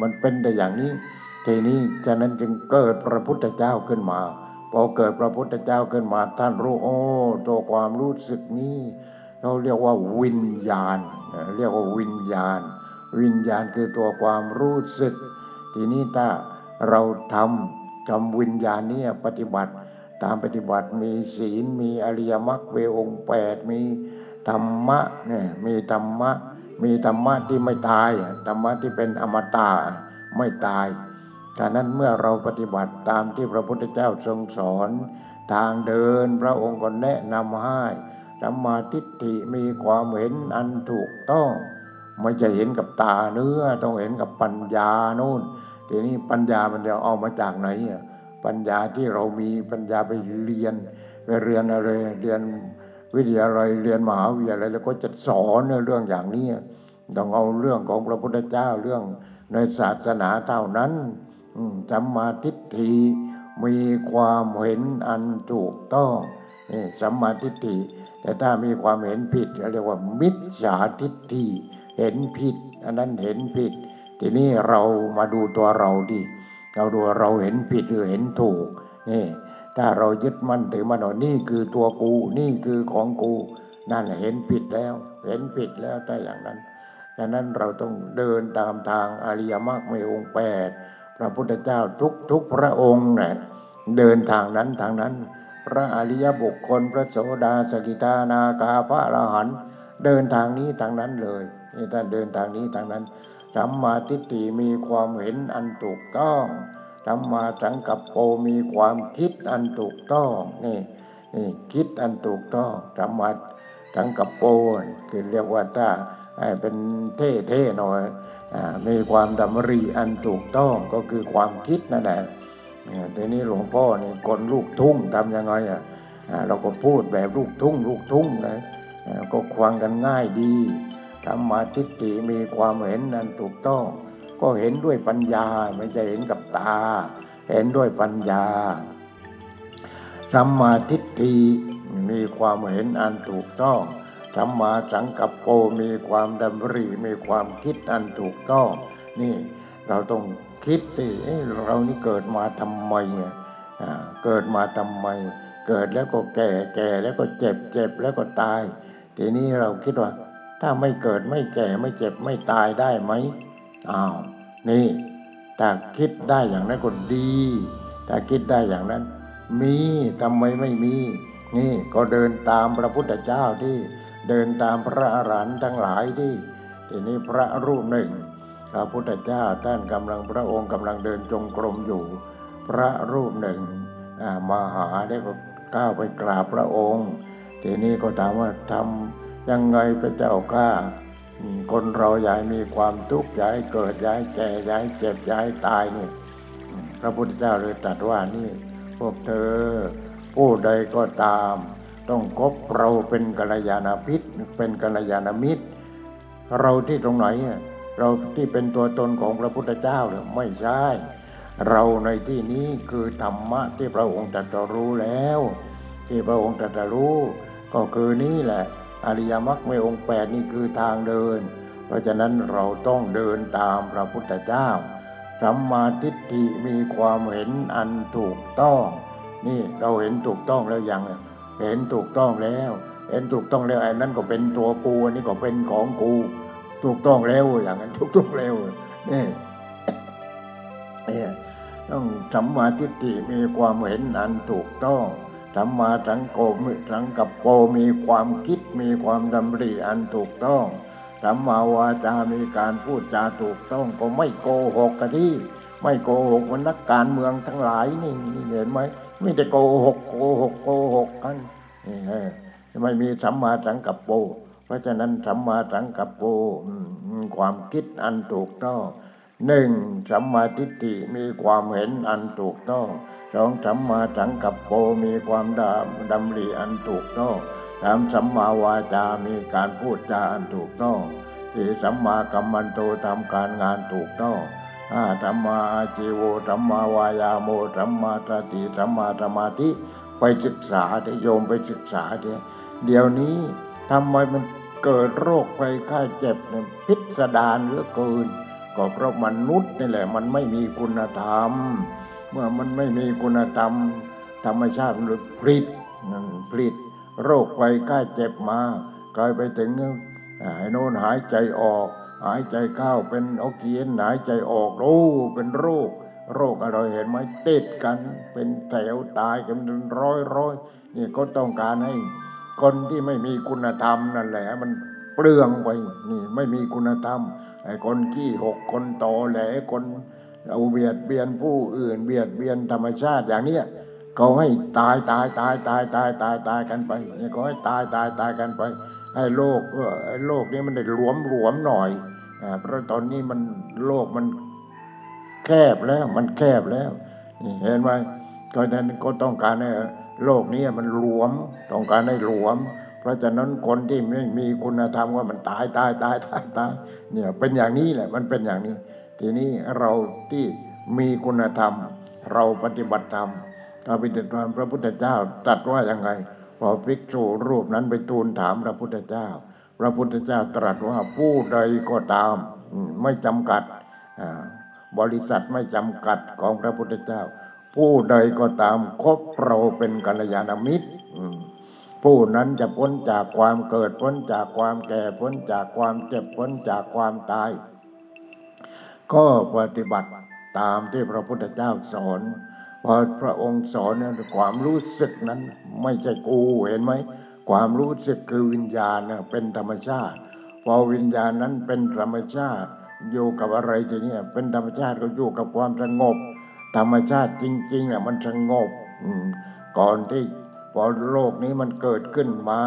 มันเป็นแต่อย่างนี้ ทีนี้ฉะนั้นจึงเกิดพระพุทธเจ้าขึ้นมาพอเกิดพระพุทธเจ้าขึ้นมาท่านรู้โอ้ตัวความรู้สึกนี้เราเรียกว่าวิญญาณ เรียกว่าวิญญาณ วิญญาณคือตัวความรู้สึก ทีนี้ถ้าเราทำทำวิญญาณนี้ปฏิบัติ ตามปฏิบัติมีศีลมีอริยมรรคเวองแปดมี ธรรมะเนี่ยมีธรรมะ มีธรรมะที่ไม่ตายธรรมะที่เป็นอมตะไม่ตายฉะนั้นเมื่อเราปฏิบัติตามที่พระพุทธเจ้าทรงสอน ทางเดินพระองค์ก็แนะนำให้สัมมาทิฏฐิมีความเห็นอันถูกต้อง ไม่จะเห็นกับตาเนื้อต้องเห็นกับปัญญาโน่นทีนี้ปัญญามันจะเอามาจากไหนอะปัญญาที่เรามีปัญญาไปเรียนไปเรียนอะไรเรียน วิทยาลัยเรียนมหาวิทยาลัยแล้วก็จะสอนเรื่องอย่างนี้ต้องเอาเรื่องของพระพุทธเจ้าเรื่องในศาสนาเท่านั้นสัมมาทิฏฐิมีความเห็นอันถูกต้องนี่สัมมาทิฏฐิแต่ถ้ามีความเห็นผิดเรียกว่ามิจฉาทิฏฐิเห็นผิด อันนั้นเห็นผิด ทีนี้เรามาดูตัวเราดิเราดูเราเห็นผิดหรือเห็นถูกนี่ ถ้าเรายึดมั่นถือมั่นว่านี่คือตัวกู นี่คือของกู นั่นเห็นผิดแล้ว เห็นผิดแล้วถ้าอย่างนั้นดังนั้นเราต้องเดินตามทางอริยมรรคไมีองค์แปดพระพุทธเจ้าทุกทุกพระองค์เนี่ยเดินทางนั้นทางนั้น พระอริยบุคคล พระโสดาสกิทานาคาพระอรหันต์เดินทางนี้ทางนั้นเลยนี่ท่านเดินทางนี้ทางนั้นสัมมาทิฏฐิมีความเห็นอันถูกต้อง สัมมาสังกัปโปมีความคิดอันถูกต้องนี่นี่คิดอันถูกต้องสัมมาสังกัปโปคือเรียกว่าถ้าเป็นเท่ๆหน่อยมีความดำริอันถูกต้องก็คือความคิดนั่นแหละทีนี้หลวงพ่อนี่คนลูกทุ่งทำยังไงอะเราก็พูดแบบลูกทุ่ง ลูกทุ่งนะก็ควงกันง่ายดีธรรมาทิฏฐิมีความเห็นนั้นถูกต้อง ก็เห็นด้วยปัญญาไม่ใช่เห็นกับตา เห็นด้วยปัญญาสัมมาทิฏฐิมีความเห็นอันถูกต้องสัมมาสังกัปโปมีความดำริมีความคิดอันถูกต้อง นี่เราต้องคิดดิเรานี่เกิดมาทำไมเกิดมาทำไม เกิดแล้วก็แก่แก่แล้วก็เจ็บเจ็บแล้วก็ตาย ทีนี้เราคิดว่า ถ้าไม่เกิดไม่แก่ไม่เจ็บไม่ตายได้ไหมอ้าว นี่ถ้าคิดได้อย่างนั้นก็ดี ถ้าคิดได้อย่างนั้น มีทำไมไม่มี นี่ก็เดินตามพระพุทธเจ้าที่ เดินตามพระอรหันต์ทั้งหลายที่ ทีนี้พระรูปหนึ่ง พระพุทธเจ้าท่านกำลังพระองค์กำลังเดินจงกรมอยู่ พระรูปหนึ่งมาหาได้ก็ก้าวไปกราบพระองค์ ทีนี้ก็ถามว่าทำยังไงพระเจ้าข้า คนเราย้ายมีความทุกข์ย้ายเกิดย้ายแก่ย้ายเจ็บย้ายตายนี่พระพุทธเจ้าเลยตรัสว่านี่ พวกเธอ ผู้ใดก็ตาม ต้องคบเราเป็นกัลยาณพิษเป็นกัลยาณมิตร เราที่ตรงไหน เราที่เป็นตัวตนของพระพุทธเจ้าหรือไม่ใช่ เราในที่นี้คือธรรมะที่พระองค์ตรัสรู้แล้ว ที่พระองค์ตรัสรู้ก็คือนี้แหละ อริยมรรคไม่องค์แปดนี่คือทางเดิน เพราะฉะนั้นเราต้องเดินตามพระพุทธเจ้าสัมมาทิฏฐิมีความเห็นอันถูกต้อง นี่เราเห็นถูกต้องแล้วยังเห็นถูกต้องแล้ว เห็นถูกต้องแล้วไอ้นั่นก็เป็นตัวกูอันนี้ก็เป็นของกูถูกต้องแล้วอย่างนั้นถูกต้องแล้วนี่เนี่ยต้องสัมมาทิฏฐิมีความเห็นอันถูกต้อง สัมมาสังโกมิสังกับโกมีความคิดมีความดำริอันถูกต้องสัมมาวาจามีการพูดจาถูกต้องก็ไม่โกหกกันที่ไม่โกหกเหมันนักการเมืองทั้งหลายนี่นี่เห็นไหมไม่ได้โกหกโกหกโกหกกันนี่เออไม่มีสัมมาสังกัปโป เพราะฉะนั้นสัมมาสังกัปโปความคิดอันถูกต้องหนึ่งสัมมาทิฏฐิมีความเห็นอันถูกต้อง สองสัมมาสังกัปโปมีความดำดำริอันถูกต้องสามสัมมาวาจา มีการพูดจาอันถูกต้องสี่สัมมากัมมันโตทำการงานถูกต้องห้าสัมมาอาชีโวสัมมาวายาโมสัมมาสติสัมมาสมาธิไปศึกษาเถอะโยมไปศึกษาเถอะเดี๋ยวนี้ทำไมมันเกิดโรคภัยไข้เจ็บเนี่ยพิสดารเหลือเกิน ก็เพราะมนุษย์นี่แหละ มันไม่มีคุณธรรม เมื่อมันไม่มีคุณธรรม ธรรมชาติมันเลยผลิตผลิตโรคภัยไข้เจ็บมากลายไปถึงอ่าไอ้โน่นหายใจออก หายใจเข้าเป็นออกซิเจนหายใจออกโอ้เป็นโรค โรคอะไรเห็นไหมติดกัน เป็นแถวตายกันเป็นร้อยร้อยนี่ก็ต้องการให้คนที่ไม่มีคุณธรรมนั่นแหละ มันเปลืองไปนี่ไม่มีคุณธรรมไอ้คนขี้หกคนโตแหลคน เอาเบียดเบียนผู้อื่น เบียดเบียนธรรมชาติอย่างเนี้ยเขาให้ตายตายตายตายตายตายตายกันไปเนี่ยเขาให้ตายตายตายกันไปให้โลกไอ้โลกนี้มันได้หลวมหลวมหน่อยอ่าเพราะตอนนี้มันโลกมันแคบแล้วมันแคบแล้วนี่เห็นไหมก็ฉะนั้นก็ต้องการให้โลกนี้มันหลวมต้องการให้หลวม เพราะฉะนั้นคนที่ไม่มีคุณธรรมว่ามันตายตายตายตายตายเนี่ยเป็นอย่างนี้แหละมันเป็นอย่างนี้ ทีนี้เราที่มีคุณธรรม เราปฏิบัติธรรมพระพิจารณาพระพุทธเจ้าตรัสว่ายังไงพอภิกษุรูปนั้นไปทูลถามพระพุทธเจ้า พระพุทธเจ้าตรัสว่าผู้ใดก็ตามไม่จำกัดบริษัทไม่จำกัดของพระพุทธเจ้า ผู้ใดก็ตามคบเราเป็นกัลยาณมิตรผู้นั้นจะพ้นจากความเกิดพ้นจากความแก่พ้นจากความเจ็บพ้นจากความตาย ก็ปฏิบัติตามที่พระพุทธเจ้าสอนพอพระองค์สอนเนี่ยความรู้สึกนั้น ไม่ใช่กูเห็นไหมความรู้สึกคือวิญญาณน่ะเป็นธรรมชาติ พอวิญญาณนั้นเป็นธรรมชาติ อยู่กับอะไรทีเนี้ยเป็นธรรมชาติก็อยู่กับความสงบ ธรรมชาติจริงๆน่ะมันสงบก่อนที่พอโลกนี้มันเกิดขึ้นมา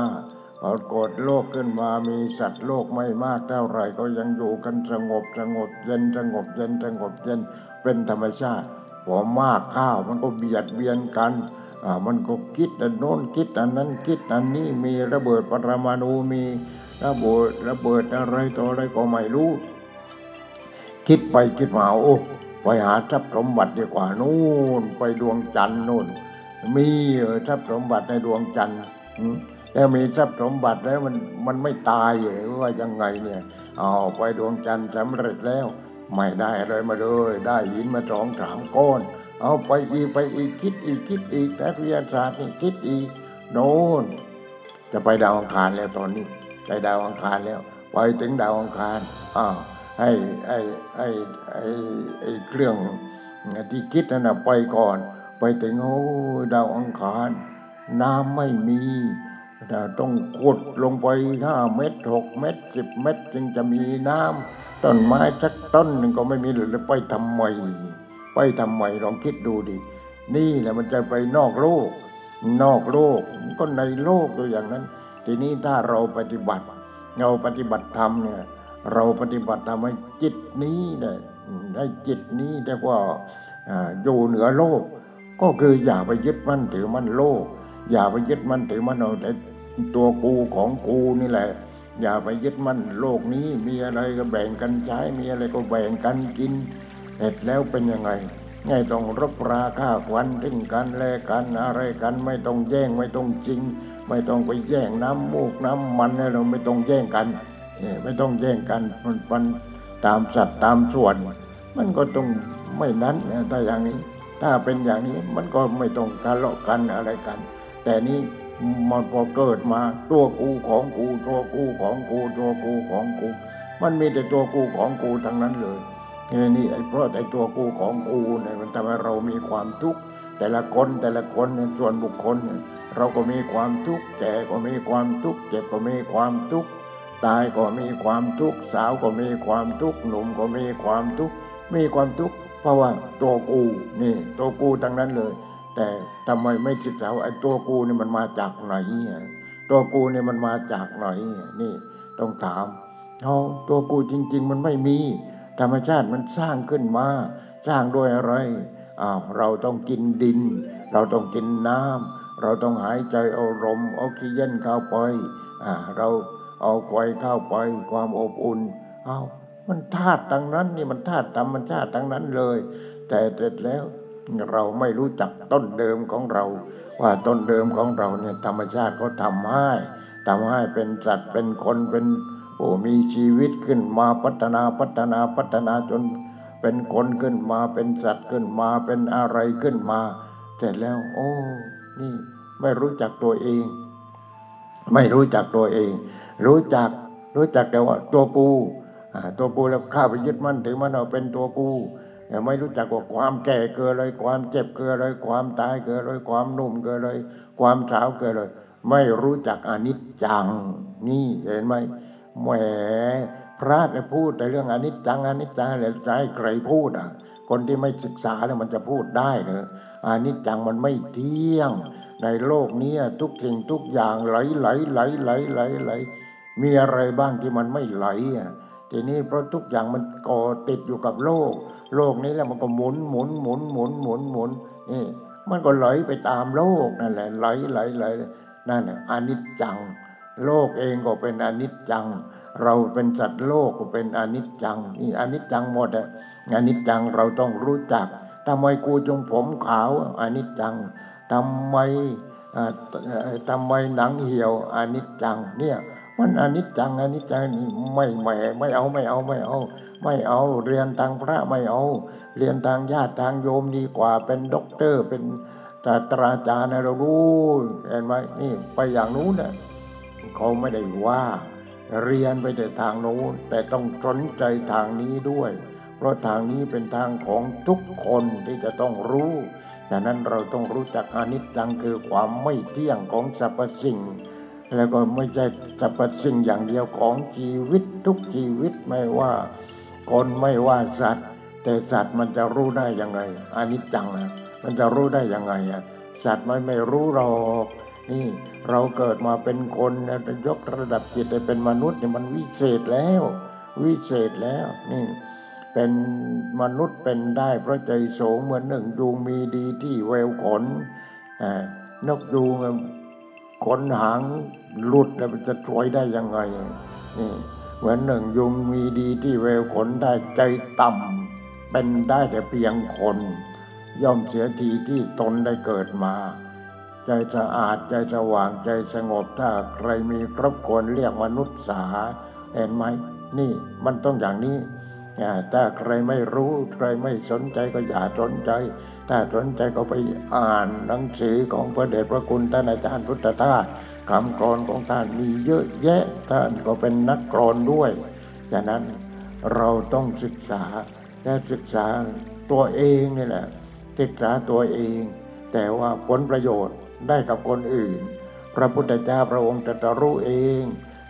พอเกิดโลกขึ้นมามีสัตว์โลกไม่มากเท่าไหร่ก็ยังอยู่กันสงบสงบเย็นสงบเย็นสงบเย็นเป็นธรรมชาติพอมากข้าวมันก็เบียดเบียนกันอ่ามันก็คิดอันโน้นคิดอันนั้นคิดอันนี้มีระเบิดปรมาณูมีระเบิดระเบิดอะไรต่ออะไรก็ไม่รู้ คิดไปคิดมาโอ้ไปหาทรัพย์สมบัติดีกว่านู่นไปดวงจันทร์นู่น มีเออทรัพย์สมบัติในดวงจันทร์ แล้วมีทรัพย์สมบัติแล้วมันมันไม่ตายหรอว่ายังไงเนี่ยเอาไปดวงจันทร์สำเร็จแล้ว ไม่ได้อะไรมาเลย ได้หินมาสองสามก้อน เอาไปอีกไปอีกคิดอีกคิดอีกนักวิทยาศาสตร์นี่คิดอีกโน่นจะไปดาวอังคารแล้วตอนนี้ไปดาวอังคารแล้วไปถึงดาวอังคารอ้าวให้ไอ้ไอ้ไอ้ไอ้เครื่องที่คิดนั่นนะไปก่อน ไปถึงโอ้ดาวอังคาร น้ำไม่มี แต่ต้องขุดลงไปห้าเมตรหกเมตรสิบเมตร จึงจะมีน้ำต้นไม้สักต้นหนึ่งก็ไม่มีเหลือไปทำไมไปทำไมลองคิดดูดิ นี่แหละมันจะไปนอกโลก นอกโลกก็ในโลกตัวอย่างนั้น ทีนี้ถ้าเราปฏิบัติ เราปฏิบัติธรรมเนี่ย เราปฏิบัติทำให้จิตนี้เนี่ยให้จิตนี้เรียกว่าอ่าอยู่เหนือโลก ก็คืออย่าไปยึดมั่นถือมั่นโลก อย่าไปยึดมั่นถือมั่นเอาแต่ตัวกูของกูนี่แหละ อย่าไปยึดมั่นโลกนี้มีอะไรก็แบ่งกันใช้มีอะไรก็แบ่งกันกินเสร็จแล้วเป็นยังไงไม่ต้องรบราฆ่าควันทิ้งกันแลกกันอะไรกันไม่ต้องแย่งไม่ต้องจริง ไม่ต้องไปแย่งน้ำมูกน้ำมันอะไรเราไม่ต้องแย่งกันไม่ต้องแย่งกันมันมันตามสัตว์ตามส่วน มันก็ต้องไม่นั้นนะถ้าอย่างนี้ ถ้าเป็นอย่างนี้มันก็ไม่ต้องทะเลาะกันอะไรกัน แต่นี้มันพอเกิดมาตัวกูของกูตัวกูของกูตัวกูของกู มันมีแต่ตัวกูของกูทั้งนั้นเลยนี่นี่ไอ้เพราะไอ้ตัวกูของกูเนี่ยมันทำให้เรามีความทุกข์แต่ละคนแต่ละคนส่วนบุคคลเนี่ยเราก็มีความทุกข์แก่ก็มีความทุกข์เจ็บก็มีความทุกข์ตายก็มีความทุกข์สาวก็มีความทุกข์หนุ่มก็มีความทุกข์มีความทุกข์เพราะว่าตัวกูนี่ตัวกูทั้งนั้นเลย แต่ทำไมไม่ศึกษาว่าไอ้ตัวกูนี่มันมาจากไหนตัวกูนี่มันมาจากไหนนี่ต้องถามเอาตัวกูจริง ๆ มันไม่มี ธรรมชาติมันสร้างขึ้นมา สร้างด้วยอะไรอ้าวเราต้องกินดิน เราต้องกินน้ำเราต้องหายใจเอาลมออกซิเจนเข้าไปอ่าเราเอาไฟเข้าไปความอบอุ่นเอามันธาตุทั้งนั้นนี่มันธาตุธรรมชาติทั้งนั้นเลย แต่เสร็จแล้ว เราไม่รู้จักต้นเดิมของเรา ว่าต้นเดิมของเราเนี่ยธรรมชาติเขาทำให้ทำให้เป็นสัตว์เป็นคนเป็นโอ้มีชีวิตขึ้นมาพัฒนาพัฒนาพัฒนาจนเป็นคนขึ้นมาเป็นสัตว์ขึ้นมาเป็นอะไรขึ้นมาเสร็จแล้ว โอ้นี่ไม่รู้จักตัวเอง ไม่รู้จักตัวเอง รู้จักรู้จักแต่ว่าตัวกูตัวกูแล้วข้าไปยึดมั่นถือมันเอาเป็นตัวกู ไม่รู้จักว่าความแก่เกิดอะไรความเจ็บเกิดอะไรความตายเกิดอะไรความหนุ่มเกิดอะไรความสาวเกิดอะไรไม่รู้จักอนิจจัง นี่เห็นไหมแหมพระเนี่ยพูดแต่เรื่องอนิจจังอนิจจังเลยจะให้ใครพูดอะ คนที่ไม่ศึกษาแล้วมันจะพูดได้เหรออนิจจังมันไม่เที่ยง ในโลกนี้ทุกสิ่งทุกอย่างไหลไหลไหลไหลไหลไหลมีอะไรบ้างที่มันไม่ไหลอะทีนี้เพราะทุกอย่างมันก่อติดอยู่กับโลก โลกนี้แล้วมันก็หมุนหมุนหมุนหมุนหมุนหมุนนี่มันก็ไหลไปตามโลกนั่นแหละไหลไหลไหลนั่นแหละอนิจจัง โลกเองก็เป็นอนิจจัง เราเป็นสัตว์โลกก็เป็นอนิจจังนี่อนิจจังหมดอะอนิจจังเราต้องรู้จักทำไมกูจงผมขาวอนิจจังทำไมอ่าทำไมหนังเหี่ยวอนิจจังเนี่ย มันอนิจจังอนิจจังนี่ไม่ไม่ไม่เอาไม่เอาไม่เอา ไม่เอาเรียนทางพระไม่เอา เรียนทางญาติทางโยมดีกว่าเป็นด็อกเตอร์เป็นศาสตราจารย์นเรารู้เห็นไหมนี่ไปอย่างนู้นเนี่ยเขาไม่ได้ว่า เรียนไปแต่ทางโน้นแต่ต้องสนใจทางนี้ด้วย เพราะทางนี้เป็นทางของทุกคนที่จะต้องรู้ฉะนั้นเราต้องรู้จักอนิจจังคือความไม่เที่ยงของสรรพสิ่ง แล้วก็ไม่ใช่สรรพสิ่งอย่างเดียวของชีวิตทุกชีวิตไม่ว่าคนไม่ว่าสัตว์ แต่สัตว์มันจะรู้ได้ยังไงอนิจจังนะมันจะรู้ได้ยังไงอะสัตว์มันไม่รู้หรอกนี่เราเกิดมาเป็นคนยกระดับจิตให้เป็นมนุษย์เนี่ยมันวิเศษแล้ว วิเศษแล้วนี่เป็นมนุษย์เป็นได้เพราะใจโสงเหมือนหนึ่งยูงมีดีที่แววขนนกยูง ขนหางหลุดแล้วจะสวยได้ยังไงนี่เหมือนหนึ่งยุงมีดีที่แววขนได้ใจต่ำเป็นได้แต่เพียงคน ย่อมเสียทีที่ตนได้เกิดมา ใจสะอาดใจสว่างใจสงบถ้าใครมีครบคนเรียกมนุษย์สาเห็นไหมนี่มันต้องอย่างนี้อ่าถ้าใครไม่รู้ใครไม่สนใจก็อย่าสนใจ ถ้าสนใจก็ไปอ่านหนังสือของพระเดชพระคุณท่านอาจารย์พุทธทาสคำกรอนของท่านมีเยอะแยะท่านก็เป็นนักกรอนด้วยฉะนั้นเราต้องศึกษาและศึกษาตัวเองนี่แหละ ศึกษาตัวเอง แต่ว่าผลประโยชน์ได้กับคนอื่น พระพุทธเจ้าพระองค์ตรัสรู้เอง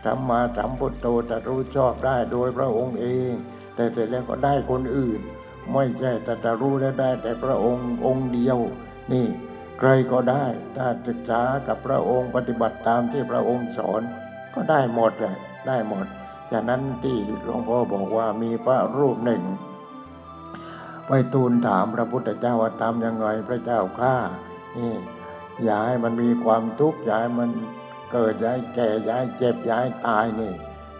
ธรรมาสัมพุทโธตรัสรู้ชอบได้โดยพระองค์เอง แต่เสร็จแล้วก็ได้คนอื่น ไม่ใช่ตรัสรู้แล้ได้ แต่พระองค์องค์เดียว นี่ใครก็ได้ถ้าศึกษากับพระองค์ปฏิบัติตามที่พระองค์สอน ก็ได้หมดเลยได้หมดฉะนั้นที่หลวงพ่อบอกว่ามีพระรูปหนึ่ง ไปทูลถามพระพุทธเจ้าว่าทำยังไงพระเจ้าข้านี่อย่าให้มันมีความทุกข์อย่าให้มันเกิดอย่าให้แก่อย่าให้เจ็บอย่าให้ตายนี่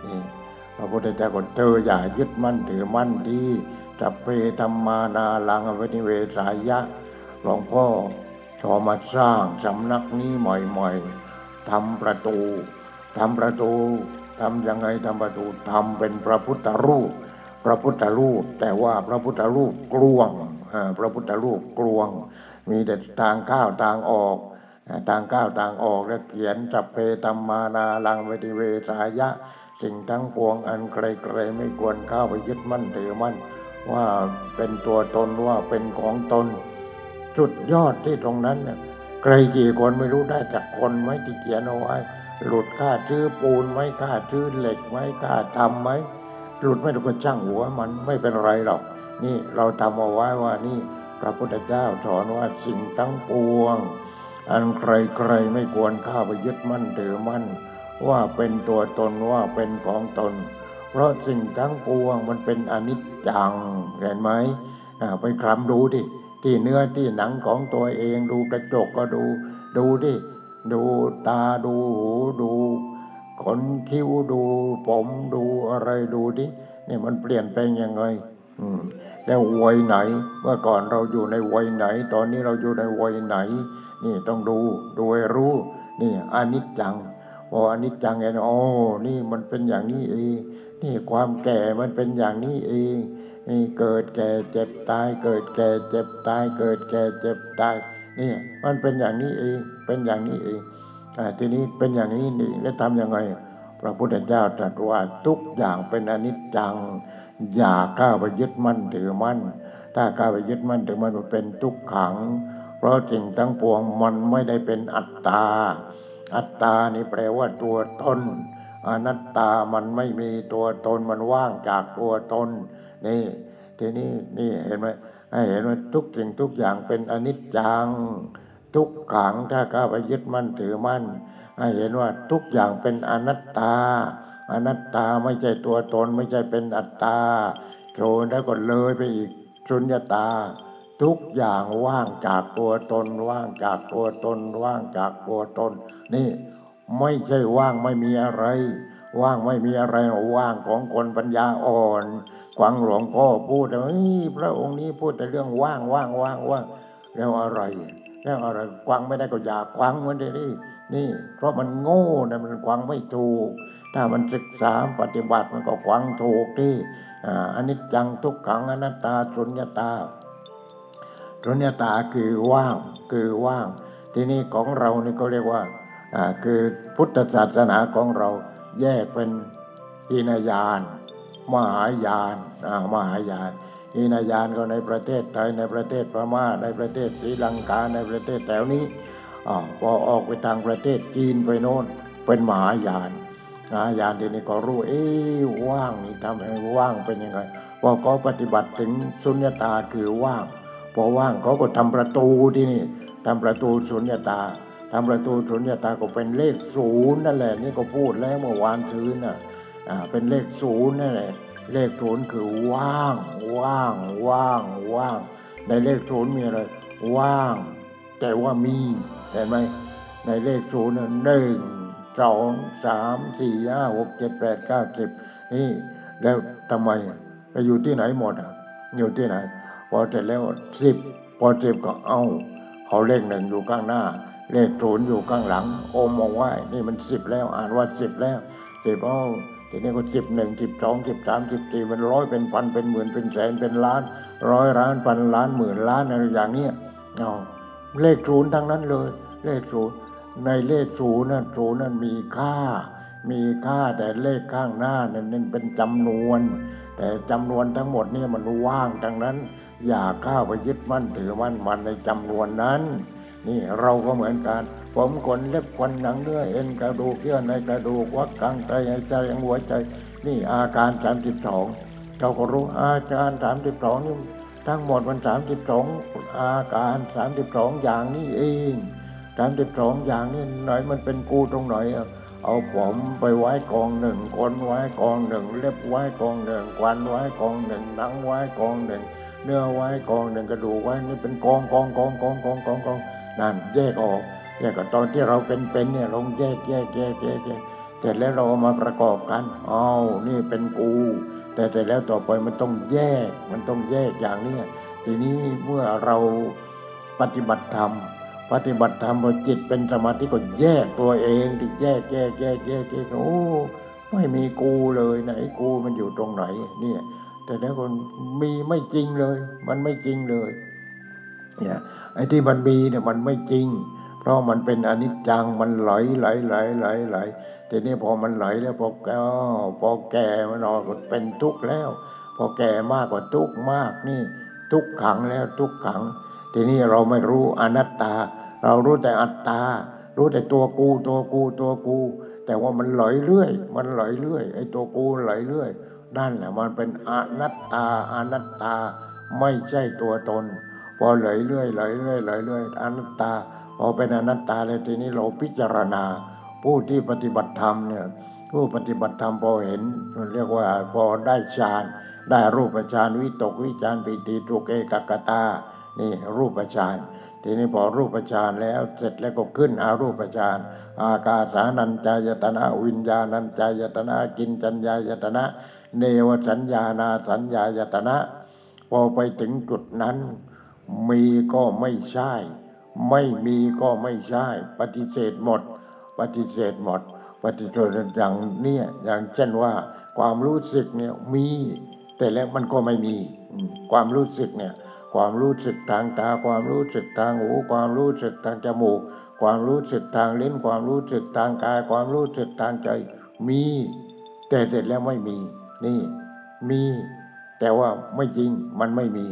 นี่พระพุทธเจ้าก็เธออย่ายึดมั่นถือมั่นดี จับเพธรรมานาลังอวินิเวสายะ หลวงพ่อชอมาสร้างสำนักนี้ใหม่ๆทำประตูทำประตูทำยังไงทำประตูทำเป็นพระพุทธรูป พระพุทธรูป แต่ว่าพระพุทธรูปกลวงพระพุทธรูปกลวง มีแต่ทางเข้าวทางออกทางก้าวทางออกและเขียนจับเพธรรมานาลังเวทิเวสายะ สิ่งทั้งปวงอันใครๆไม่ควรเข้าไปยึดมั่นถือมั่น ว่าเป็นตัวตนว่าเป็นของตน จุดยอดที่ตรงนั้นเนี่ยใครกี่คนไม่รู้ได้จากคนไหมที่เขียนเอาไว้หลุดค่าซื้อปูนไหมค่าซื้อเหล็กไหมค่าทำไหมหลุดไม่ถูกก็ช่างหัวมันไม่เป็นไรหรอก นี่เราทำเอาไว้ว่านี่พระพุทธเจ้าสอนว่าสิ่งทั้งปวง อันใครๆไม่ควรข้าไปยึดมั่นถือมั่น ว่าเป็นตัวตนว่าเป็นของตน เพราะสิ่งทั้งปวงมันเป็นอนิจ จังเห็นไหมไปคลำดูดิที่เนื้อที่หนังของตัวเองดูกระจกก็ดู ดูดิดูตาดูหูดูขนคิ้วดู ผมดูอะไรดูดินี่มันเปลี่ยนแปลงยังไง อืมแล้ววัยไหน เมื่อก่อนเราอยู่ในวัยไหน ตอนนี้เราอยู่ในวัยไหน นี่ต้องดูดูให้รู้ นี่อนิจจังพออนิจจังเห็นโอ้นี่มันเป็นอย่างนี้เอง นี่ความแก่มันเป็นอย่างนี้เองนี่เกิดแก่เจ็บตาย เกิดแก่เจ็บตาย เกิดแก่เจ็บตายนี่มันเป็นอย่างนี้เองเป็นอย่างนี้เองอ่ทีนี้เป็นอย่างนี้นี่แล้วทำยังไง พระพุทธเจ้าตรัสว่าทุกอย่างเป็นอนิจจัง อย่าก้าไปยึดมั่นถือมั่น ถ้าก้าไปยึดมั่นถือมั่นมันเป็นทุกขัง เพราะสิ่งทั้งปวงมันไม่ได้เป็นอัตตา อัตตานี่แปลว่าตัวตน อนัตตามันไม่มีตัวตนมันว่างจากตัวตน นี่ ทีนี้นี่เห็นไหมให้เห็นว่าทุกสิ่งทุกอย่างเป็นอนิจจัง ทุกขังถ้าก้าไปยึดมั่นถือมั่นให้เห็นว่าทุกอย่างเป็นอนัตตา อนัตตาไม่ใช่ตัวตนไม่ใช่เป็นอัตตาโจรแล้วก็เลยไปอีกสุญญตา ทุกอย่างว่างจากตัวตน ว่างจากตัวตน ว่างจากตัวตน นี่ ไม่ใช่ว่างไม่มีอะไร ว่างไม่มีอะไรว่างของคนปัญญาอ่อนกวางหลวงพ่อพูดว่าพระองค์นี้พูดแต่เรื่องว่างว่างว่างว่างแล้วอะไรแล้วอะไรกวางไม่ได้ก็อย่ากวางเหมือนเดิมนี่ เพราะมันโง่นะมันกวางไม่ถูก ถ้ามันศึกษาปฏิบัติมันก็กวางถูกที่อันนี้จังทุกขังอนัตตาสุญญตาสุญญตาคือว่างคือว่าง ทีนี้ของเรานี่ก็เรียกว่า คือพุทธศาสนาของเราแยกเป็นอินายาน มหายานมหายานอินายานก็ในประเทศไทยในประเทศพม่าในประเทศศรีลังกาในประเทศแถวนี้อพอออกไปทางประเทศจีนไปโน่นเป็นมหายานมหายานทีนี้ก็รู้เอ๊ว่างนี่ทำให้ว่างเป็นยังไงพอเขาปฏิบัติถึงสุญญตาคือว่าง พอว่างเขาก็ทำประตูที่นี่ทำประตูสุญญตา ทำประตูสุญญตาก็เป็นเลขศูนย์นั่นแหละนี่ก็พูดแล้วเมื่อวานซื้อน่ะอ่าเป็นเลขศูนย์นั่นแหละเลขศูนย์คือว่าง ว่าง ว่าง ว่าง ในเลขศูนย์มีอะไร ว่าง แต่ว่ามีเห็นไหมในเลขศูนย์หนึ่งสองสามสี่ห้าหกเจ็ดแปดเก้าสิบนี่แล้วทำไมไปอยู่ที่ไหนหมดอะอยู่ที่ไหน พอเสร็จแล้วสิบพอสิบก็เอาเอาเลขหนึ่งอยู่ข้างหน้า เลขศูนย์อยู่ข้างหลัง โอมมองว่านี่มันสิบแล้วอ่านว่าสิบแล้วสิบเอาทีนี้ก็สิบหนึ่งสิบสองสิบสามสิบสี่เป็นร้อยเป็นพันเป็นหมื่นเป็นแสนเป็นล้าน ร้อยล้านพันล้านหมื่นล้านอะไรอย่างเนี้ยเอาเลขศูนย์ทั้งนั้นเลย เลขศูนย์ในเลขศูนย์นั้นศูนย์นั้นมีค่า มีค่าแต่เลขข้างหน้านั้นเป็นจำนวน แต่จำนวนทั้งหมดนี่มันว่างทั้งนั้น อย่าข้าไปยึดมั่นถือมั่นมันในจำนวนนั้น นี่เราก็เหมือนกัน ผมขนเล็บขนหนังเนื้อเอ็นกระดูกเยื่อในกระดูกวัดกลางใจใจยังหัวใจ นี่อาการสามสิบสองเราก็รู้อาการสามสิบสองนี่ทั้งหมดมันสามสิบสองอาการสามสิบสองอย่างนี้เองสามสิบสองอย่างนี้หน่อยมันเป็นกูตรงไหนเอาผมไปไว้กองหนึ่งขนไว้กองหนึ่ง เล็บไว้กองหนึ่งควันไว้กองหนึ่งหนังไว้กองหนึ่งเนื้อไว้กองหนึ่งกระดูกไว้นี่เป็นกองกองกองกองกองกองกอง นั่นแยกออกแยกกับตอนที่เราเป็นเป็นเนี่ยลงแยกแยกแยกแยกแยกเสร็จแล้วเรามาประกอบกันอ้าวนี่เป็นกู แต่แต่แล้วต่อไปมันต้องแยก มันต้องแยกอย่างเนี้ยทีนี้เมื่อเราปฏิบัติธรรมปฏิบัติธรรมพอจิตเป็นสมาธิก็แยกตัวเองที่แยกแยกแยกแยกแยกโอ้ไม่มีกูเลยไหนกูมันอยู่ตรงไหน เนี่ย แต่แล้วคนมีไม่จริงเลย มันไม่จริงเลย เนี่ย ไอ้ที่มันมีเนี่ยมันไม่จริง เพราะมันเป็นอนิจจังมันไหลไหลไหลไหลไหลทีนี้พอมันไหลแล้วพอแก่พอแก่มันออกเป็นทุกข์แล้ว พอแก่มากกว่าทุกข์มากนี่ ทุกขังแล้วทุกขัง ทีนี้เราไม่รู้อนัตตา เรารู้แต่อัตตา รู้แต่ตัวกูตัวกูตัวกู แต่ว่ามันไหลเรื่อย มันไหลเรื่อยไอ้ตัวกูไหลเรื่อยนั่นแหละมันเป็นอนัตตาอนัตตาไม่ใช่ตัวตน พอไหลเรื่อยไหลเรื่อยไหลเรื่อยอนัตตาพอเป็นอนัตตาแล้วทีนี้เราพิจารณา ผู้ที่ปฏิบัติธรรมเนี่ยผู้ปฏิบัติธรรมพอเห็นเรียกว่าพอได้ฌานได้รูปฌานวิตกวิจารปิติตุเกกกตา นี่รูปฌานทีนี้พอรูปฌานแล้วเสร็จแล้วก็ขึ้นอารูปฌานอากาสานัญจายตนะวิญญาณัญจายตนะกินจัญญายตนะ เนวสัญญานาสัญญายตนะ พอไปถึงจุดนั้น มีก็ไม่ใช่ ไม่มีก็ไม่ใช่ ปฏิเสธหมด ปฏิเสธหมด ปฏิเสธอย่างเนี้ยอย่างเช่นว่า ความรู้สึกเนี่ยมี แต่แล้วมันก็ไม่มี ความรู้สึกเนี่ยความรู้สึกทางตา ความรู้สึกทางหู ความรู้สึกทางจมูก ความรู้สึกทางลิ้น ความรู้สึกทางกาย ความรู้สึกทางใจ มี แต่เสร็จแล้วไม่มี นี่มี แต่ว่าไม่จริงมันไม่มี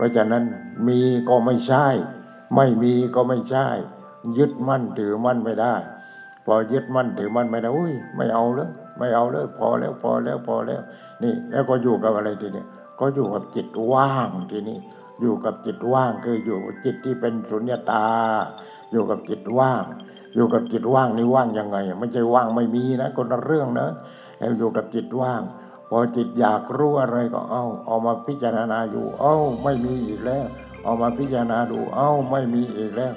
เพราะฉะนั้นมีก็ไม่ใช่ ไม่มีก็ไม่ใช่ ยึดมั่นถือมั่นไม่ได้ พอยึดมั่นถือมั่นไม่ได้อุ้ยไม่เอาเลยไม่เอาเลยพอแล้วพอแล้วพอแล้ว นี่ แล้วก็อยู่กับอะไรทีนี้ก็อยู่กับจิตว่างทีนี้อยู่กับจิตว่างคืออยู่กับจิตที่เป็นสุญญตา อยู่กับจิตว่าง อยู่กับจิตว่างนี่ว่างยังไง ไม่ใช่ว่างไม่มีนะคนละเรื่องนะแล้วอยู่กับจิตว่าง พอจิตอยากรู้อะไรก็เอาเอามาพิจารณาอยู่ เอ้าไม่มีอีกแล้ว เอามาพิจารณาดู เอ้าไม่มีอีกแล้ว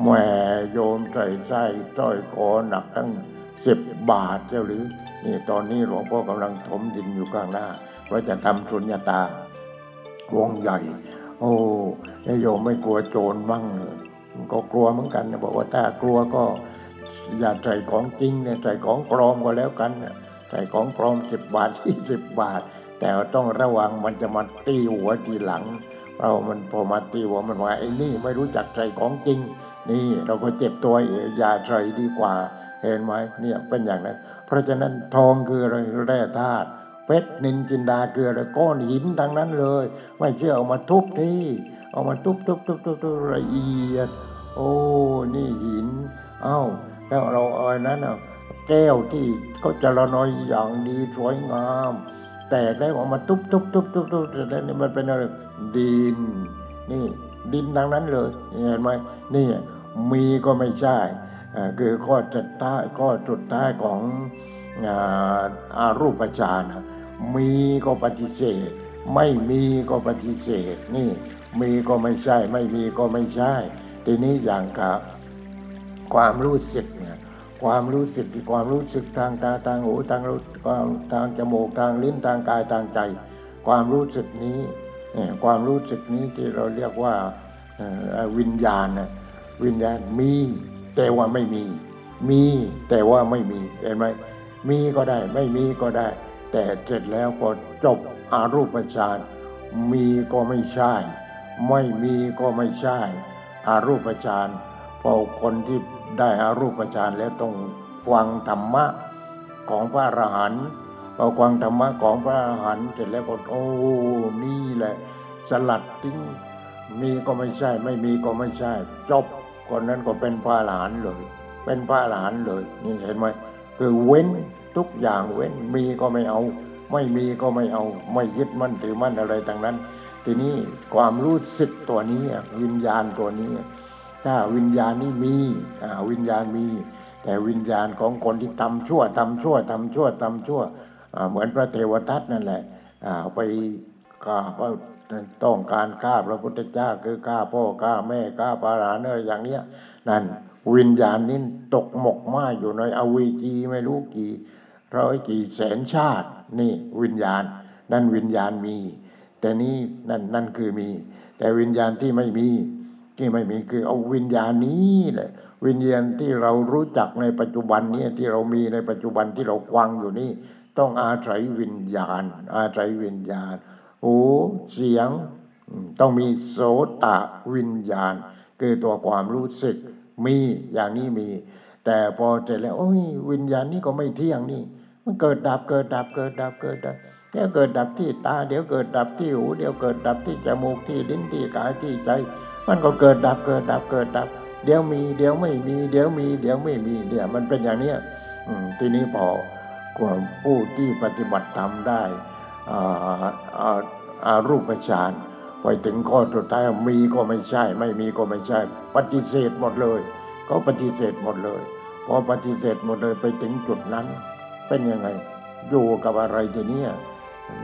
แหมโยมใส่ใจจ้อยคอหนักตั้งสิบบาทเจ้าหรือนี่ตอนนี้หลวงพ่อกำลังถมดินอยู่ข้างหน้าเพราะจะทำสุญญตาวงใหญ่ โอ้โยมไม่กลัวโจรบ้างเหรอก็กลัวเหมือนกันนะบอกว่าถ้ากลัวก็อย่าใส่ของจริงเนี่ยใส่ของปลอมก็แล้วกันเนี่ย ใส่ของปลอมสิบบาทยี่สิบบาท แต่ต้องระวังมันจะมาตีหัวทีหลังเรามันพอมาตีหัวมันว่าไอ้นี่ไม่รู้จักใส่ของจริง นี่เราก็เจ็บตัวเองอย่าใส่ดีกว่า เห็นไหมเนี่ยเป็นอย่างนั้น เพราะฉะนั้นทองคืออะไรแร่ธาตุเพชรนินจินดาคืออะไรก้อนหินทั้งนั้นเลย ไม่เชื่อเอามาทุบที่เอามาทุบทุบทุบทุบทุบละเอียด โอ้ นี่หิน เอ้า แล้วเราเอานนั้นอะ แก้วที่เขาจะละน้อยอย่างดีสวยงาม แตกแล้ออกมาทุบทุบทุบทุบทุบแต่แล้วนี่มันเป็นอะไรดิน นี่ดินทั้งนั้นเลยเห็นไหมนี่มีก็ไม่ใช่คือข้อจุดท้ายข้อจุดท้ายของอารูปฌานนะมีก็ปฏิเสธ ไม่มีก็ปฏิเสธ นี่มีก็ไม่ใช่ ไม่มีก็ไม่ใช่ ทีนี้อย่างกับความรู้สึกเนี่ย ความรู้สึกความรู้สึกทางตาทางหูทางรู้ความทางจมูกทางลิ้นทางกายทางใจ ความรู้สึกนี้ความรู้สึกนี้ที่เราเรียกว่าวิญญาณวิญญาณมีแต่ว่าไม่มี มีแต่ว่าไม่มีเห็นไหมมีก็ได้ไม่มีก็ได้ แต่เสร็จแล้วก็จบอารูปฌานมีก็ไม่ใช่ ไม่มีก็ไม่ใช่ อารูปฌานพอคนที่ ได้อารูปฌานแล้วต้องฟังธรรมะของพระอรหันต์พอฟังธรรมะของพระอรหันต์เสร็จแล้วก็โอ้นี่แหละ สลัดทิ้งมีก็ไม่ใช่ ไม่มีก็ไม่ใช่ จบคนนั้นก็เป็นพระอรหันต์เลย เป็นพระอรหันต์เลย นี่เห็นไหมคือเว้นทุกอย่างเว้นมีก็ไม่เอา ไม่มีก็ไม่เอา ไม่ยึดมั่นถือมั่นอะไรต่างนั้น ทีนี้ความรู้สึกตัวนี้อะวิญญาณตัวนี้ ถ้าวิญญาณนี้มีวิญญาณมี แต่วิญญาณของคนที่ทำชั่วทำชั่วทำชั่วทำชั่วเหมือนพระเทวทัตนั่นแหละไปฆ่าพระต้องการฆ่าพระพุทธเจ้าคือฆ่าพ่อฆ่าแม่ฆ่าปาหลานออย่างเนี้ยนั่นวิญญาณนี้ตกหมกม้อยู่ในอวีจีไม่รู้กี่ร้อยกี่แสนชาตินี่วิญญาณ นั่นวิญญาณมี แต่นี้นั่นนั่นคือมี แต่วิญญาณที่ไม่มี ที่ไม่มีคือเอาวิญญาณนี้แหละวิญญาณที่เรารู้จักในปัจจุบันนี้ที่เรามีในปัจจุบันที่เราควังอยู่นี่ ต้องอาศัยวิญญาณ อาศัยวิญญาณหูเสียง ต้องมีโสตะวิญญาณ คือตัวความรู้สึกมีอย่างนี้มี แต่พอเสร็จแล้วโอ้ยวิญญาณนี้ก็ไม่เที่ยงนี่ มันเกิดดับเกิดดับเกิดดับเกิดดับ เดี๋ยวเกิดดับที่ตา เดี๋ยวเกิดดับที่หู เดี๋ยวเกิดดับที่จมูกที่ลิ้นที่กายที่ใจ มันก็เกิดดับเกิดดับเกิดดับ เดี๋ยวมี เดี๋ยวไม่มี เดี๋ยวมี เดี๋ยวไม่มีเดี๋ยวมันเป็นอย่างเนี้ยอืมทีนี้พอกว่าผู้ที่ปฏิบัติธรรมได้อ่าอ่าอารูปฌานไปถึงข้อสุดท้ายมีก็ไม่ใช่ ไม่มีก็ไม่ใช่ ปฏิเสธหมดเลยเขาปฏิเสธหมดเลยพอปฏิเสธหมดเลยไปถึงจุดนั้น เป็นยังไง อยู่กับอะไรทีเนี้ย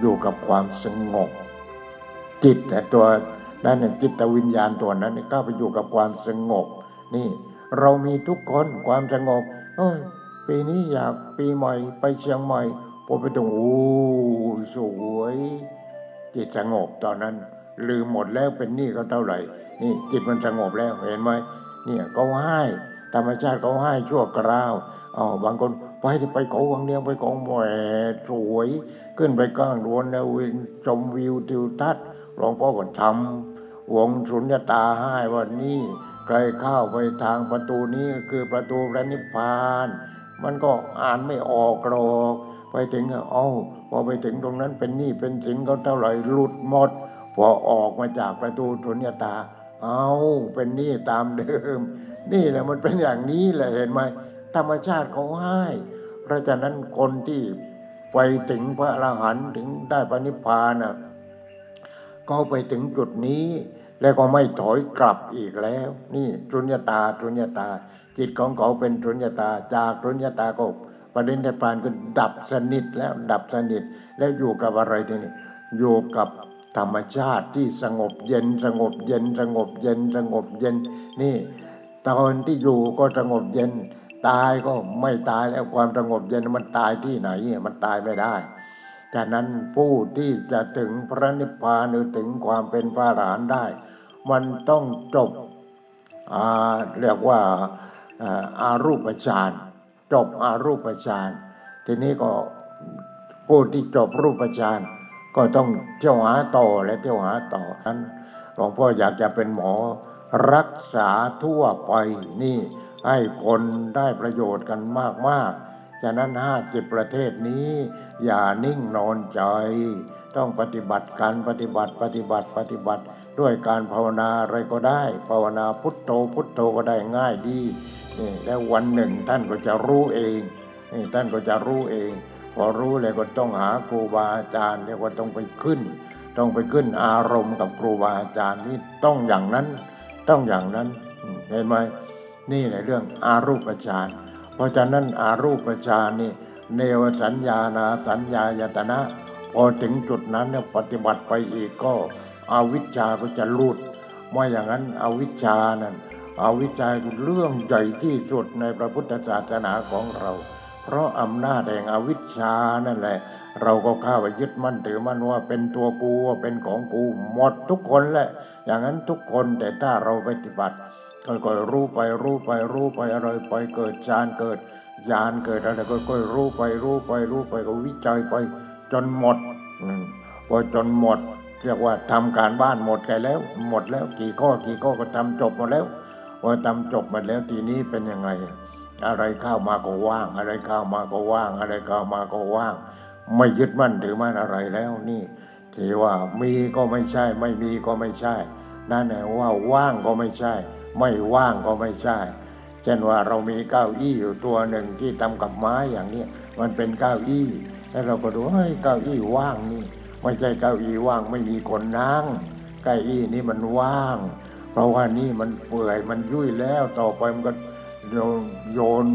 อยู่กับความสงบจิตแต่ตัวนั่นน่ะจิตวิญญาณตัวนั้นน่ะก็ไปอยู่กับความสงบ นี่ เรามีทุกคนความสงบเอ้ยปีนี้อยากปีใหม่ไปเชียงใหม่พอไปตรงโอ้สวย จิตสงบตอนนั้น ลืมหมดแล้วเป็นหนี้เขาเท่าไหร่ นี่ จิตมันสงบแล้วเห็นไหมเนี่ยเขาให้ธรรมชาติเขาให้ชั่วคราวอ๋อบางคนไปไปเขาวังเนียงไปกองแหวสวย ขึ้นไปกลางดวนแล้ววินชมวิวทิวทัศน์หลวงพ่อก็ทำวงสุญญตาให้ว่านี่ใครเข้าไปทางประตูนี้คือประตูพระนิพพาน มันก็อ่านไม่ออกหรอกไปถึงเอ้าพอไปถึงตรงนั้นเป็นหนี้เป็นสินเขาเท่าไหร่หลุดหมด พอออกมาจากประตูสุญญตา เอาเป็นหนี้ตามเดิม นี่แหละมันเป็นอย่างนี้แหละเห็นไหมธรรมชาติเขาให้เพราะฉะนั้นคนที่ ไปถึงพระอรหันต์ถึงได้ปณิพพานน่ะก็ไปถึงจุดนี้ แล้วก็ไม่ถอยกลับอีกแล้ว นี่สุญญตาสุญญตา จิตของเขาเป็นสุญญตาจากสุญญตาก็ประเด็นในปานก็ดับสนิทแล้วดับสนิทแล้วอยู่กับอะไรทีนี้อยู่กับธรรมชาติที่สงบเย็นสงบเย็นสงบเย็นสงบเย็นนี่ตอนที่อยู่ก็สงบเย็น ตายก็ไม่ตายแล้วความสงบเย็นมันตายที่ไหนมันตายไม่ได้ฉะนั้นผู้ที่จะถึงพระนิพพานหรือถึงความเป็นพระอรหันต์ได้ มันต้องจบเรียกว่าอ่าอารูปฌานจบอารูปฌานทีนี้ก็ผู้ที่จบรูปฌานก็ต้องเที่ยวหาต่อและเที่ยวหาต่อนั้นหลวงพ่ออยากจะเป็นหมอรักษาทั่วไปนี่ ให้คนได้ประโยชน์กันมากๆ ฉะนั้นห้าสิบประเทศนี้ อย่านิ่งนอนใจ ต้องปฏิบัติการปฏิบัติปฏิบัติปฏิบัติ ด้วยการภาวนาอะไรก็ได้ ภาวนาพุทโธพุทโธก็ได้ง่ายดีนี่แล้ววันหนึ่งท่านก็จะรู้เองนี่ท่านก็จะรู้เอง พอรู้แล้วก็ต้องหาครูบาอาจารย์เรียกว่าต้องไปขึ้น ต้องไปขึ้นอารมณ์กับครูบาอาจารย์นี่ต้องอย่างนั้น ต้องอย่างนั้นเห็นไหม นี่แหละเรื่องอารูปฌานเพราะฉะนั้นอารูปฌานนี่เนวสัญญานาสัญญายตนะ พอถึงจุดนั้นเนี่ยปฏิบัติไปอีกก็อวิชชาก็จะลุดไม่อย่างนั้นอวิชชานั่นอวิชชาคือเรื่องใหญ่ที่สุดในพระพุทธศาสนาของเรา เพราะอำนาจแห่งอวิชชานั่นแหละ เราก็เข้าไปยึดมั่นถือมั่นว่าเป็นตัวกูว่าเป็นของกูหมดทุกคนแหละ อย่างนั้นทุกคนแต่ถ้าเราปฏิบัติ ค่อยๆรู้ไปรู้ไปรู้ไปอะไรไปเกิดฌานเกิดญาณเกิดอะไรค่อยๆรู้ไปรู้ไปรู้ไปก็วิจัยไป จนหมดพอจนหมดเรียกว่าทำการบ้านหมดไปแล้ว หมดแล้วกี่ข้อกี่ข้อก็ทำจบหมดแล้วพอทำจบหมดแล้วทีนี้เป็นยังไง อะไรเข้ามาก็ว่าง อะไรเข้ามาก็ว่าง อะไรเข้ามาก็ว่าง ไม่ยึดมั่นถือมั่นอะไรแล้วนี่ที่ว่ามีก็ไม่ใช่ ไม่มีก็ไม่ใช่นั่นแหละว่าว่างก็ไม่ใช่ ไม่ว่างก็ไม่ใช่ เช่นว่าเรามีเก้าอี้อยู่ตัวหนึ่งที่ทำกับไม้อย่างนี้มันเป็นเก้าอี้ แล้วเราก็ดูเฮ้ยเก้าอี้ว่างนี่ ไม่ใช่เก้าอี้ว่างไม่มีคนนั่งเก้าอี้นี่มันว่าง เพราะว่านี่มันเปื่อยมันยุ่ยแล้วต่อไปมันก็โยนโยน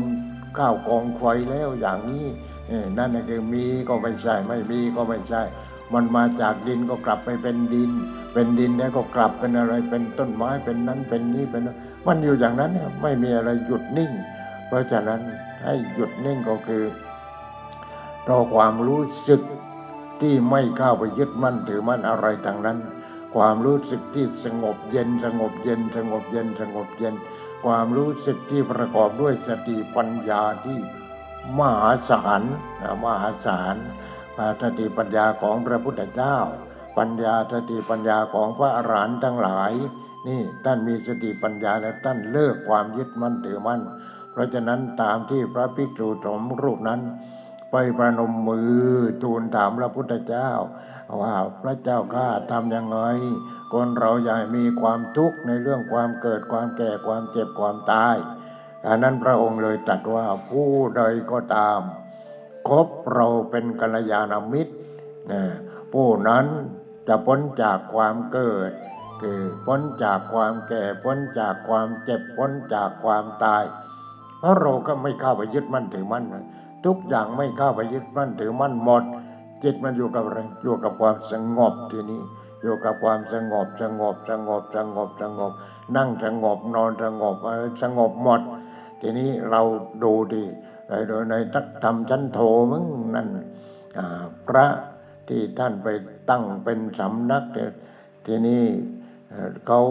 ข้าวกองไฟแล้วอย่างนี้นั่นคือมีก็ไม่ใช่ไม่มีก็ไม่ใช่ มันมาจากดินก็กลับไปเป็นดิน เป็นดินแล้วก็กลับเป็นอะไรเป็นต้นไม้เป็นนั้นเป็นนี้เป็นนั้นมันอยู่อย่างนั้นเนี่ยไม่มีอะไรหยุดนิ่ง เพราะฉะนั้นให้หยุดนิ่งก็คือรอความรู้สึกที่ไม่เข้าไปยึดมั่นถือมั่นอะไรทางนั้น ความรู้สึกที่สงบเย็นสงบเย็น สงบเย็นสงบเย็น ความรู้สึกที่ประกอบด้วยสติปัญญาที่มหาศาลมหาศาล สติปัญญาของพระพุทธเจ้า ปัญญาสติปัญญาของพระอรหันต์ทั้งหลาย นี่ท่านมีสติปัญญาแล้วท่านเลิกความยึดมั่นถือมั่น เพราะฉะนั้นตามที่พระภิกษุสงฆ์รูปนั้น ไปประนมมือทูลถามพระพุทธเจ้า ว่าพระเจ้าข้าทำยังไงคนเราอย่าให้มีความทุกข์ในเรื่องความเกิดความแก่ความเจ็บความตายอันนั้นพระองค์เลยตรัสว่าผู้ใดก็ตาม คบเราเป็นกัลยาณมิตรนะผู้นั้นจะพ้นจากความเกิด คือพ้นจากความแก่พ้นจากความเจ็บพ้นจากความตาย เพราะเราก็ไม่เข้าไปยึดมั่นถือมั่นทุกอย่างไม่เข้าไปยึดมั่นถือมั่นหมด จิตมันอยู่กับอะไรอยู่กับความสงบทีนี้อยู่กับความสงบสงบสงบสงบสงบ นั่งสงบนอนสงบสงบหมด ทีนี้เราดูดิ โดยในทักธรรมชั้นโทมึงนั่นพระที่ท่านไปตั้งเป็นสำนักเนี่ยทีนี้เอ่เขา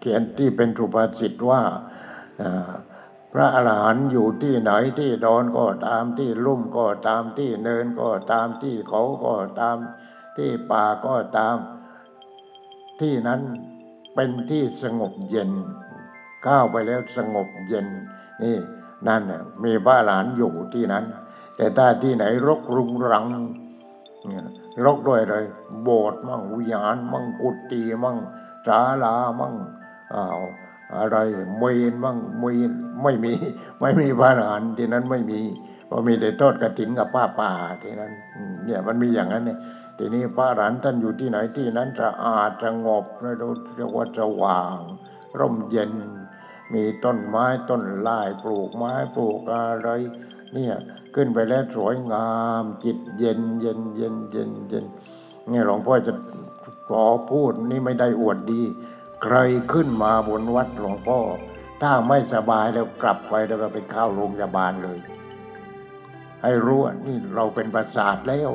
เขียนที่เป็นสุภาษิตว่าพระอรหันต์อยู่ที่ไหนที่ดอนก็ตามที่ลุ่มก็ตามที่เนินก็ตามที่เขาก็ตามที่ป่าก็ตาม ที่นั้นเป็นที่สงบเย็น ก้าวไปแล้วสงบเย็นนี่ นั่นน่ะมีพระอรหันอยู่ที่นั้น แต่ถ้าที่ไหนรกรุงรังเนี่ยรกด้วยเลย โบสถ์มั่งวิหารมั่งกุฏิมั่งศาลามั่งอ้าวอะไรเมนมั่งเมนไม่มี ไม่มีพระอรหันที่นั้นไม่มีเพราะมีแต่ทอดกระถินกับป้าป่าที่นั้นเนี่ยมันมีอย่างนั้นเนี่ยทีนี้พระอรหันท่านอยู่ที่ไหนที่นั้นสะอาดสงบนะเราเรียกว่าสว่าง ร่มเย็น มีต้นไม้ต้นลายปลูกไม้ปลูกอะไร เนี่ยขึ้นไปแล้วสวยงามจิตเย็นเย็นเย็นเย็นเย็นนี่หลวงพ่อจะขอพูดนี่ไม่ได้อวดดี ใครขึ้นมาบนวัดหลวงพ่อ ถ้าไม่สบายแล้วกลับไปแล้วก็ไปเข้าโรงพยาบาลเลย ให้รู้ว่านี่เราเป็นประสาทแล้ว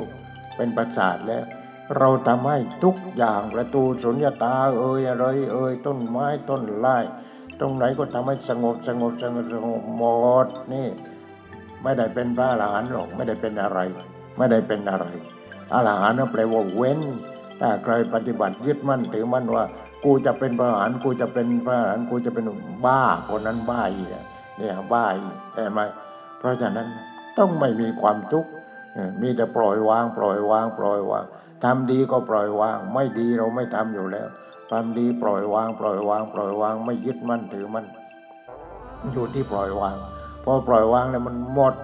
เป็นประสาทแล้ว เราทำให้ทุกอย่างประตูสุญญตาเอ่ยอะไรเอ่ยต้นไม้ต้นไม้ ตรงไหนก็ทำให้สงบสงบสงบสงบหมดนี่ไม่ได้เป็นพระอรหันต์หรอกไม่ได้เป็นอะไร ไม่ได้เป็นอะไรอรหันต์นั่นแปลว่าเว้นถ้าใครปฏิบัติยึดมั่นถือมั่นว่า กูจะเป็นพระอรหันต์กูจะเป็นพระอรหันต์กูจะเป็นบ้าคนนั้นบ้าอีกเนี่ยบ้าอีกเห็นไหมเพราะฉะนั้นต้องไม่มีความทุกข์มีแต่ปล่อยวาง ปล่อยวาง ปล่อยวางทำดีก็ปล่อยวาง ไม่ดีเราไม่ทำอยู่แล้ว ทำดีปล่อยวาง ปล่อยวาง ปล่อยวางไม่ยึดมั่นถือมั่นอยู่ที่ปล่อยวางพอปล่อยวางแล้วมันหมด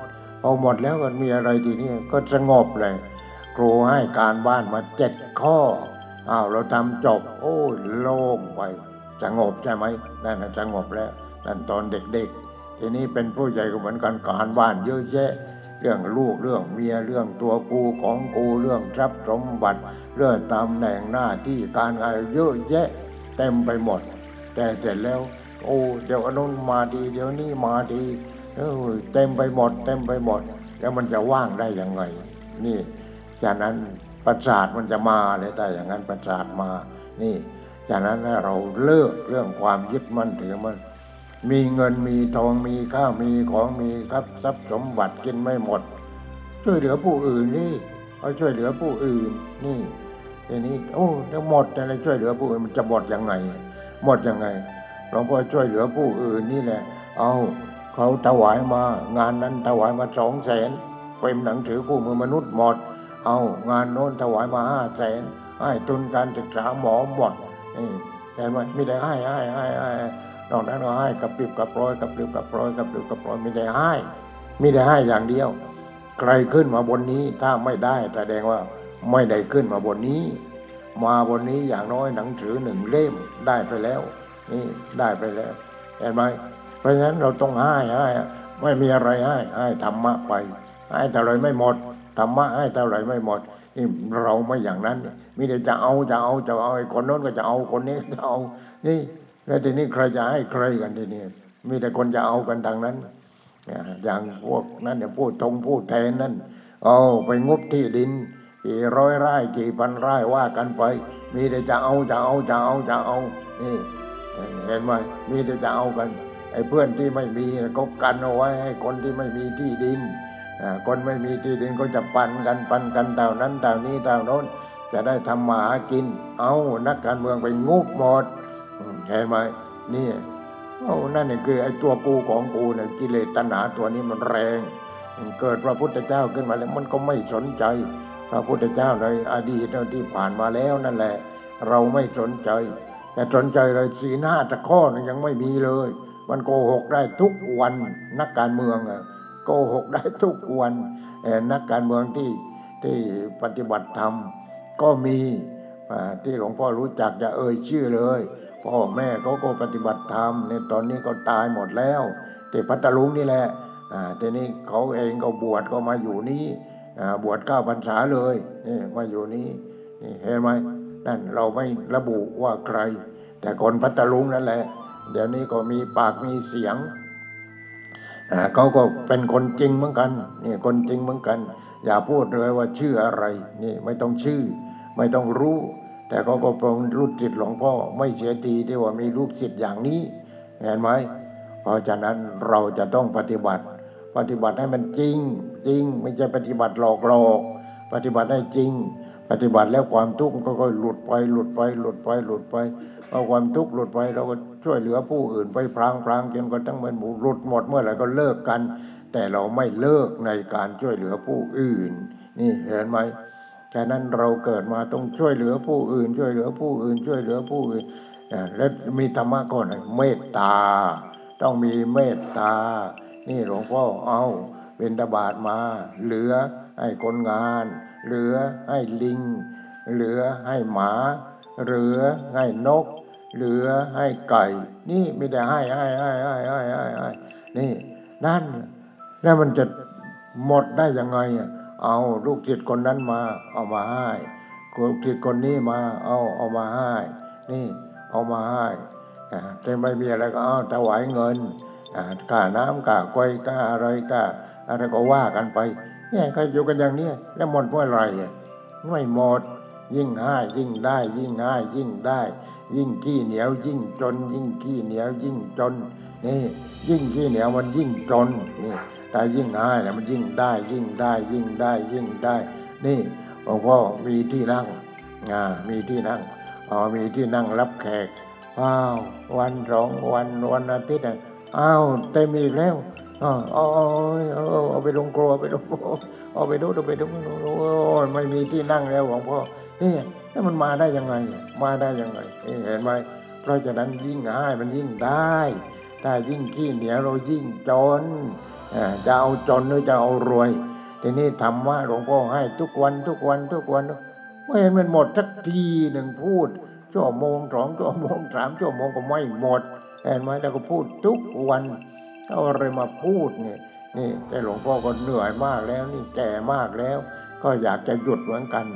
พอหมดแล้วมันมีอะไรทีนี้ก็สงบเลยครูให้การบ้านมาเจ็ดข้ออ้าวเราทำจบ โอ้ยโล่งไปสงบใช่ไหมนั่นสงบแล้วนั่นตอนเด็กๆ ทีนี้เป็นผู้ใหญ่ก็เหมือนกันการบ้านเยอะแยะ เรื่องลูกเรื่องเมียเรื่องตัวกูของกูเรื่องทรัพย์สมบัติ เรื่องตำแหน่งหน้าที่การงานเยอะแยะเต็มไปหมด แต่เสร็จแล้ว โอ้เดี๋ยวอนุนมาดี เดี๋ยวนี้มาดีเออเต็มไปหมด เต็มไปหมด แล้วมันจะว่างได้ยังไง นี่จากนั้นประสาทมันจะมาเลยแต่อย่างนั้นประสาทมา นี่จากนั้นเราเลิกเรื่องความยึดมั่นถือมัน มีเงินมีทองมีข้าวมีของมีทรัพย์ทรัพย์สมบัติกินไม่หมด ช่วยเหลือผู้อื่นนี่เอาช่วยเหลือผู้อื่นนี่ ทีนี้โอ้ถ้าหมดอะไรช่วยเหลือผู้อื่นมันจะหมดยังไงหมดยังไงหลวงพ่อช่วยเหลือผู้อื่นนี่แหละ เอาเขาถวายมา งานนั้นถวายมาสองแสนเป็นหนังสือคู่มือมนุษย์หมด เอางานโน้นถวายมาห้าแสนให้ทุนการศึกษาหมอหมดนี่แต่ไหมไม่ได้ให้ให้ให้ให้นอกนั้นก็ให้กับปิบกับปลอยกับปิบกับปลอยกับปิบกับปลอยไม่ได้ให้ไม่ได้ให้อย่างเดียว ใครขึ้นมาบนนี้ถ้าไม่ได้แสดงว่า ไม่ได้ขึ้นมาบนนี้ มาบนนี้อย่างน้อยหนังสือหนึ่งเล่มได้ไปแล้ว นี่ได้ไปแล้วเห็นไหมเพราะฉะนั้นเราต้องให้ให้ไม่มีอะไรให้ให้ธรรมะไปให้เท่ไรไม่หมดธรรมะให้เท่ไรไม่หมดนี่เราไม่อย่างนั้นมีแต่จะเอาจะเอาจะเอาไอ้คนโน้นก็จะเอาคนนี้จะเอา นี่แล้วทีนี้ใครจะให้ใครกันทีนี้มีแต่คนจะเอากันทางนั้นอย่างพวกนั้นเนี่ยพูดตรงพูดแทนนั่นเอาไปงบที่ดิน กี่ร้อยไร่กี่พันไร่ว่ากันไป มีแต่จะเอาจะเอาจะเอาจะเอานี่เห็นไหมมีแต่จะเอากันไอ้เพื่อนที่ไม่มีก็กันเอาไว้ให้คนที่ไม่มีที่ดินคนไม่มีที่ดินก็จะปันกันปันกันเท่านั้นเท่านี้เท่าโน้น จะได้ทำมาหากิน เอานักการเมืองไปงุบหมดเห็นไหมนี่เอานั่นนี่คือไอ้ตัวกูของกูเนี่ยกิเลสตัณหาตัวนี้มันแรง เกิดพระพุทธเจ้าขึ้นมาแล้วมันก็ไม่สนใจ พระพุทธเจ้าในอดีตที่ผ่านมาแล้วนั่นแหละ เราไม่สนใจ แต่สนใจเลยสีหน้าตะข้อนะยังไม่มีเลย มันโกหกได้ทุกวันนักการเมืองอะโกหกได้ทุกวันนักการเมืองที่ที่ปฏิบัติธรรมก็มีที่หลวงพ่อรู้จักจะเอ่ยชื่อเลย พ่อแม่เขาก็ปฏิบัติธรรมในตอนนี้ก็ตายหมดแล้วที่พัทลุงนี่แหละอ่าทีนี้เขาเองก็บวชก็มาอยู่นี้ บวชเก้าพรรษาเลยนี่มาอยู่นี้เห็นไหมนั่นเราไม่ระบุว่าใคร แต่คนพัทลุงนั่นแหละ เดี๋ยวนี้ก็มีปากมีเสียงเขาก็เป็นคนจริงเหมือนกันนี่คนจริงเหมือนกัน อย่าพูดเลยว่าชื่ออะไร นี่ไม่ต้องชื่อ ไม่ต้องรู้ แต่เขาก็เป็นลูกศิษย์หลวงพ่อ ไม่เสียทีที่ว่ามีลูกศิษย์อย่างนี้เห็นไหมเพราะฉะนั้นเราจะต้องปฏิบัติ ปฏิบัติให้มันจริง จริง ไม่ใช่ปฏิบัติหลอกหลอก ปฏิบัติให้จริง ปฏิบัติแล้วความทุกข์ก็ค่อยหลุดไป หลุดไป หลุดไป หลุดไปพอความทุกข์หลุดไปเราก็ช่วยเหลือผู้อื่นไปพรางพรางจนกระทั่งมันหมูหลุดหมดเมื่อไหร่ก็เลิกกัน แต่เราไม่เลิกในการช่วยเหลือผู้อื่น นี่เห็นไหมฉะนั้นเราเกิดมาต้องช่วยเหลือผู้อื่น ช่วยเหลือผู้อื่น ช่วยเหลือผู้อื่นและมีธรรมะก่อนนะเมตตา ต้องมีเมตตา นี่หลวงพ่อเอา เป็นตบาทมา เหลือให้คนงาน เหลือให้ลิง เหลือให้หมา เหลือให้นก เหลือให้ไก่ นี่ไม่ได้ให้ให้ให้ให้ให้ให้ให้นี่ นั่น แล้วมันจะหมดได้ยังไงอะเอาลูกศิษย์คนนั้นมา เอามาให้ลูกศิษย์คนนี้มา เอาเอามาให้ นี่ เอามาให้แต่ไม่มีอะไรก็เอาถวายเงินอ่าค่าน้ำค่าไฟค่าอะไรค่า อะไรก็ว่ากันไปเนี่ยก็อยู่กันอย่างนี้แล้วหมดเมื่อไหร่ไม่หมด ยิ่งให้ยิ่งได้ ยิ่งให้ยิ่งได้ ยิ่งขี้เหนียว ยิ่งจน ยิ่งขี้เหนียว ยิ่งจนนี่ยิ่งขี้เหนียวมันยิ่งจนนี่แต่ยิ่งให้เนี่ยมันยิ่งได้ ยิ่งได้ ยิ่งได้ ยิ่งได้ นี่หลวงพ่อมีที่นั่งอ่ามีที่นั่งอ๋อมีที่นั่งรับแขกอ้าววันสองวันวันอาทิตย์อ้าวเต็มอีกแล้ว เอาเอาเอาเอาเอาไปลงครัวไปลงครัวเอาไปดูเอาไปดูโอ้ยไม่มีที่นั่งแล้วหลวงพ่อเนี่แล้วมันมาได้ยังไง มาได้ยังไงเห็นไหมเพราะฉะนั้นยิ่งให้มันยิ่งได้ถ้ายิ่งขี้เหนียวเรายิ่งจนจะเอาจนหรือจะเอารวย ทีนี้ธรรมะหลวงพ่อให้ทุกวันทุกวันทุกวันไม่เห็นมันหมดสักทีหนึ่งพูดชั่วโมงสองชั่วโมงสามชั่วโมงก็ไม่หมดเห็นไหมแล้วก็พูดทุกวัน เอาอะไรมาพูดเนี่ยนี่แต่หลวงพ่อก็เหนื่อยมากแล้วนี่แก่มากแล้ว ก็อยากจะหยุดเหมือนกัน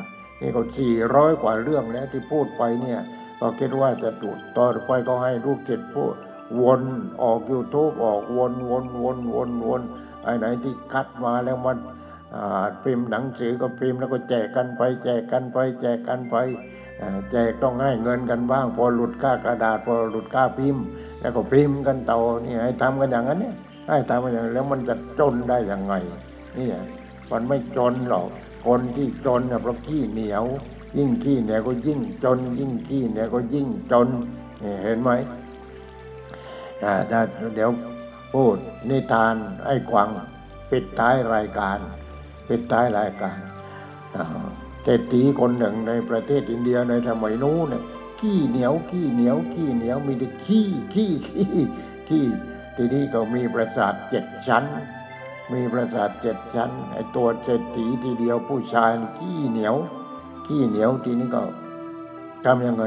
นี่ก็สี่ร้อยกว่าเรื่องแล้วที่พูดไปเนี่ยก็คิดว่าจะหยุดต่อไปก็ให้ลูกศิษย์พูดวนออกยูทูบออกวนวนวนวนวนไอ้ไหนที่คัดมาแล้วมันอ่าพิมพ์หนังสือก็พิมพ์แล้วก็แจกกันไป แจกกันไป แจกกันไป แจกต้องให้เงินกันบ้าง พอหลุดค่ากระดาษพอหลุดค่าพิมพ์ แล้วก็พิมพ์กันเต่อนี่ให้ทำกันอย่างนั้นเนี่ยให้ทำกันอย่างนั้นแล้วมันจะจนได้ยังไงนี่มันไม่จนหรอกคนที่จนเนี่ยเพราะขี้เหนียว ยิ่งขี้เหนียวก็ยิ่งจน ยิ่งขี้เหนียวก็ยิ่งจนนี่เห็นไหมอ่าเดี๋ยวพูดนิทานไอ้กวางปิดท้ายรายการ ปิดท้ายรายการอ่า เศรษฐีคนหนึ่งในประเทศอินเดียในสมัยนู้นเนี่ยขี้เหนียวขี้เหนียวขี้เหนียวมีแต่ขี้ขี้ขี้ขี้ทีนี้ก็มีปราสาทเจ็ดชั้น มีปราสาทเจ็ดชั้นไอ้ตัวเศรษฐีทีเดียวผู้ชายขี้เหนียว ขี้เหนียวทีนี้ก็ทำยังไง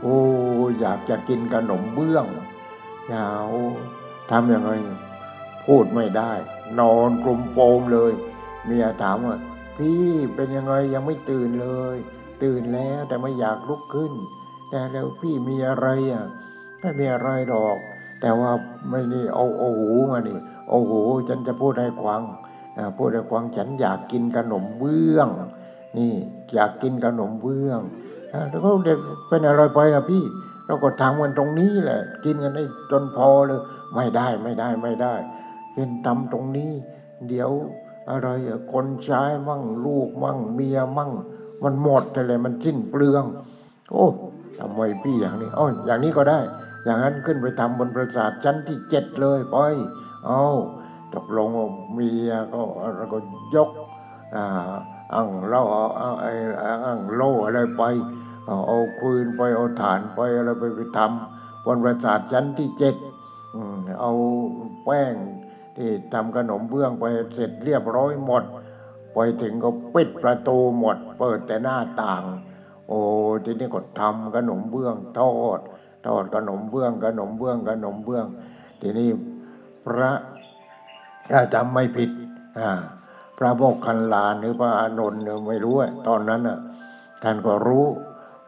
โอ้อยากจะกินขนมเบื้องยาวทำยังไง พูดไม่ได้ นอนกลุมโปมเลย เมียถามว่า พี่เป็นยังไงยังไม่ตื่นเลย ตื่นแล้วแต่ไม่อยากลุกขึ้น แต่แล้วพี่มีอะไรอะไม่มีอะไรหรอก แต่ว่าไม่นี่เอาโอาหูมานี่โอาหูฉันจะพูดให้ควังอ่พูดให้ควังฉันอยากกินขนมเบื้อง นี่อยากกินขนมเบื้องแล้วก็เด็กเป็นอะไรไปอะพี่เราก็ทำกันตรงนี้แหละ กินกันได้จนพอเลย ไม่ได้ไม่ได้ไม่ได้เป็นทำตรงนี้ เดี๋ยว อะไรคนใช้มั่งลูกมั่งเมียมั่ง มันหมดอะไรมันสิ้นเปลือง โอ้ทำไมพี่อย่างนี้อ๋ออย่างนี้ก็ได้ อย่างนั้นขึ้นไปทำบนปราสาทชั้นที่เจ็ดเลยไปเอาตกลงเมียก็แล้วก็ยกอ่าอังเล่าเอาเอาไอ้อังโล่อะไรไปเอาเอาคืนไปเอาฐานไปอะไรไปไปทำบนปราสาทชั้นที่เจ็ดเอาแป้ง ที่ทำขนมเบื้องไปเสร็จเรียบร้อยหมด ไปถึงก็ปิดประตูหมด เปิดแต่หน้าต่าง โอ้ทีนี้ก็ทำขนมเบื้องทอดทอดขนมเบื้องขนมเบื้องขนมเบื้อง ทีนี้พระถ้าจำไม่ผิดอ่าพระโมกขันลานหรือพระอานนท์เนี่ยไม่รู้ตอนนั้นอะท่านก็รู้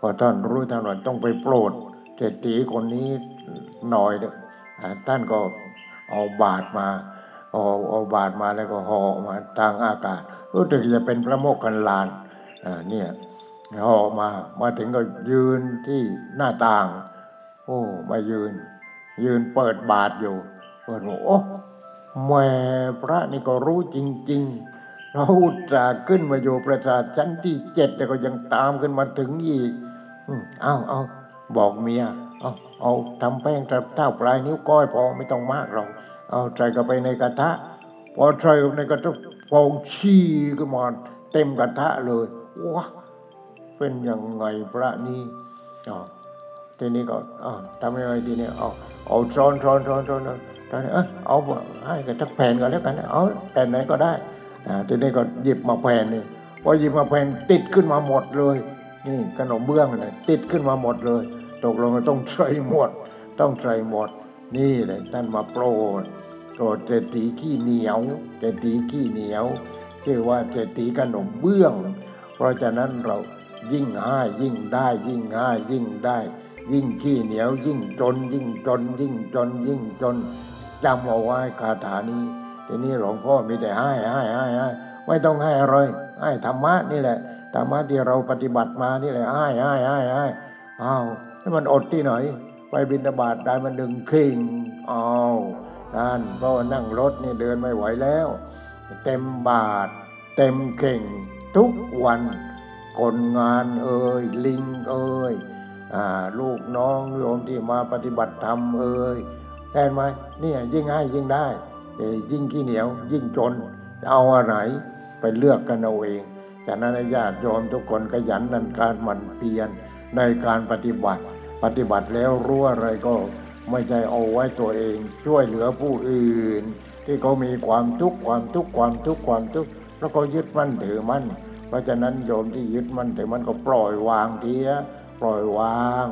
พอท่านรู้ท่านว่าต้องไปโปรดเศรษฐีคนนี้หน่อยเถอะอ่าท่านก็เอาบาตรมา เอาเอาบาตรมาแล้วก็ห่อมาทางอากาศรู้สึกจะเป็นพระโมกขันลานอ่าเนี่ยห่อมามาถึงก็ยืนที่หน้าต่าง โอ้มายืน ยืนเปิดบาทอยู่ เปิดบอกโอ้แม่พระนี่ก็รู้จริง ๆ เราอุตส่าขึ้นมาอยู่ประสาทชั้นที่เจ็ดแต่ก็ยังตามขึ้นมาถึงอีกเอาเอาบอกเมียเอาเอาทำแป้งกระเท่าปลายนิ้วก้อยพอไม่ต้องมากหรอก เอาใส่เข้าไปในกระทะ พอใส่เข้าไปในกระทะฟองชี้ขึ้นมาเต็มกระทะเลยว้าเป็นยังไงพระนี้อ๋อทีนี้ก็อ๋อทำยังไงทีนี้เอาเอาซ้อนซ้อนซ้อนซ้อนอนตอนนี้เออเอาให้กันทักแผ่นก็แล้วกันเอาแผ่นไหนก็ได้อ่าทีนี้ก็หยิบมาแผ่นนึงพอหยิบมาแผ่นติดขึ้นมาหมดเลยนี่ขนมเบื้องเลยติดขึ้นมาหมดเลย ตกลงว่าต้องใส่หมด ต้องใส่หมด นี่เลยท่านมาโปรด โปรดเศรษฐีขี้เหนียวเศรษฐีขี้เหนียวชื่อว่าเศรษฐีขนมเบื้อง เพราะฉะนั้นเรายิ่งให้ยิ่งได้ยิ่งให้ยิ่งได้ ยิ่งขี้เหนียว ยิ่งจน ยิ่งจน ยิ่งจน ยิ่งจนจำเอาไว้คาถานี้ทีนี้หลวงพ่อมีแต่ให้ให้ให้ให้ไม่ต้องให้อะไรให้ธรรมะนี่แหละธรรมะที่เราปฏิบัติมานี่แหละให้ให้ให้ให้อ้าวให้มันอดที่ไหน ไปบิณฑบาตได้มันดึงคิงอ้าว นั่นเพราะว่านั่งรถนี่เดินไม่ไหวแล้ว เต็มบาท เต็มเข่งทุกวันคนงานเอ่ยลิงเอ่ยอลูกน้องโยมที่มาปฏิบัติธรรมเอ่ยเห็นไหมเนี่ยยิ่งให้ยิ่งได้ยิ่งขี้เหนียว ยิ่งจนเอาอะไรไปเลือกกันเอาเองจากนั้นญาติโยมทุกคนขยันนันการหมั่นเพียรในการปฏิบัติ ปฏิบัติแล้วรู้อะไรก็ ไม่ใช่เอาไว้ตัวเอง ช่วยเหลือผู้อื่น ที่เขามีความทุกข์ความทุกข์ความทุกข์ความทุกข์แล้วก็ยึดมั่นถือมั่นเพราะฉะนั้นโยมที่ยึดมั่นแต่มันก็ปล่อยวางเทียปล่อยวาง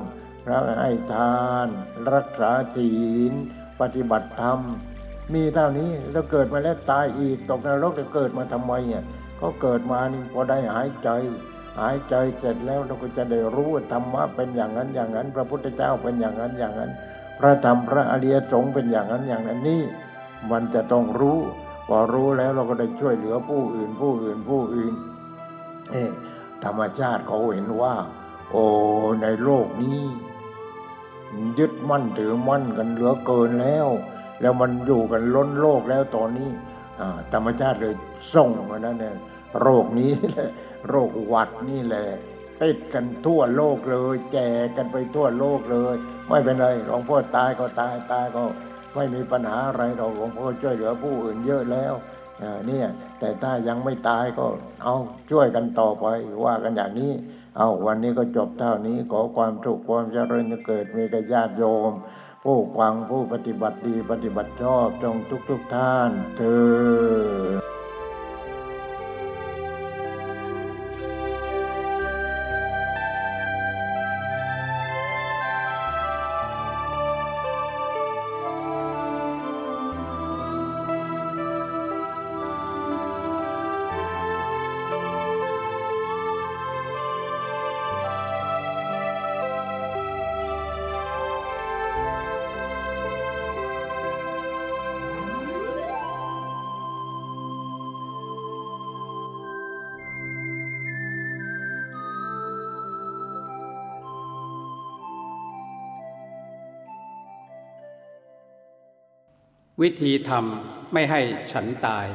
แล้วให้ทาน รักษาศีลปฏิบัติธรรม มีเท่านี้แล้วเกิดมาแล้วตายอีกตกนรกจะเกิดมาทำไมอะก็เกิดมานี่พอได้หายใจ หายใจเสร็จแล้วเราก็จะได้รู้ธรรมะเป็นอย่างนั้นอย่างนั้น พระพุทธเจ้าเป็นอย่างนั้นอย่างนั้น พระธรรมพระอริยสงฆ์เป็นอย่างนั้นอย่างนั้นนี่มันจะต้องรู้พอรู้แล้วเราก็ได้ช่วยเหลือผู้อื่นผู้อื่นผู้อื่นเอธรรมชาติเขาเห็นว่า โอ้ในโลกนี้ ยึดมั่นถือมั่นกันเหลือเกินแล้ว แล้วมันอยู่กันล้นโลกแล้วตอนนี้ธรรมชาติเลยส่งมานั้นเนี่ยโรคนี้แหละโรคหวัดนี่แหละติดกันทั่วโลกเลย แจกกันไปทั่วโลกเลย ไม่เป็นไรหลวงพ่อตายก็ตายตายก็ไม่มีปัญหาอะไรหรอกหลวงพ่อช่วยเหลือผู้อื่นเยอะแล้วเนี่ยแต่ถ้ายังไม่ตายก็เอาช่วยกันต่อไปว่ากันอย่างนี้ เอาวันนี้ก็จบเท่านี้ขอความสุขความเจริญเกิดมีกับญาติโยม ผู้ฟังผู้ปฏิบัติดีปฏิบัติชอบจงทุกทุกท่านเธอ วิธีทำไม่ให้ฉันตาย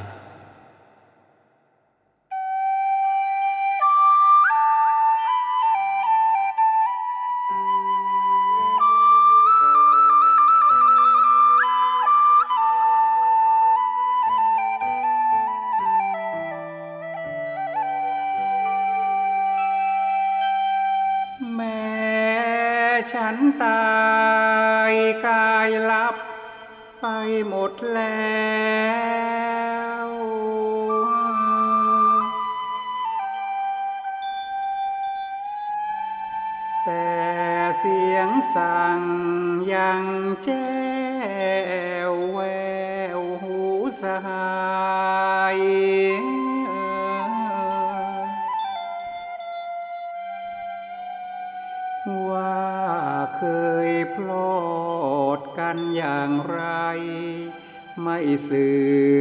ไม่เสื่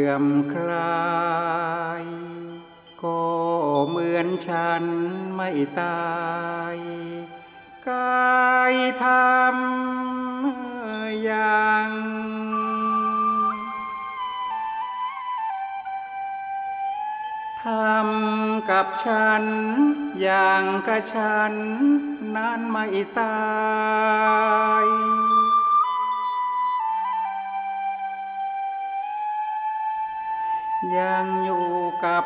อมคลาย ก็เหมือนฉันไม่ตายกายทำอย่างทำกับฉัน อย่างกับฉัน นั้นไม่ตาย ยังอยู่กับ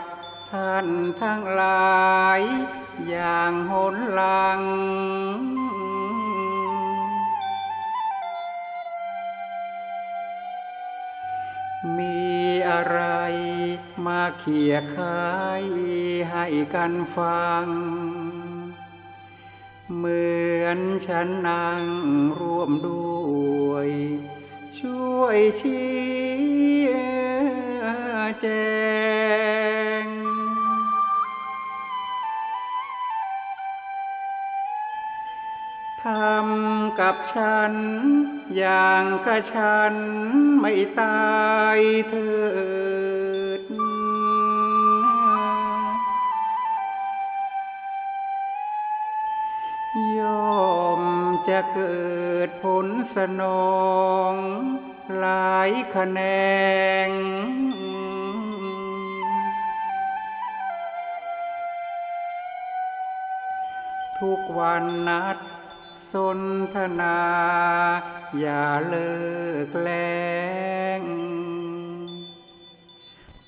ท่านทั้งหลาย อย่างหนหลัง มีอะไรมาเขี่ยคายให้กันฟัง เหมือนฉันนั่งร่วมด้วย ช่วยชี้ แจงทำกับฉัน อย่างกับฉันไม่ตายเถิดยอมจะเกิดผลสนองหลายแขน ทุกวันนัดสนทนา อย่าเลิกแล้ง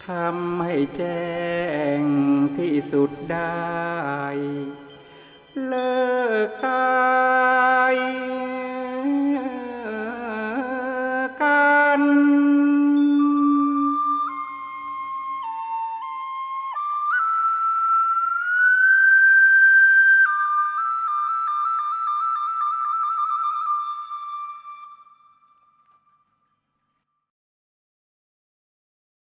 ทำให้แจ้งที่สุดได้ เลิกตาย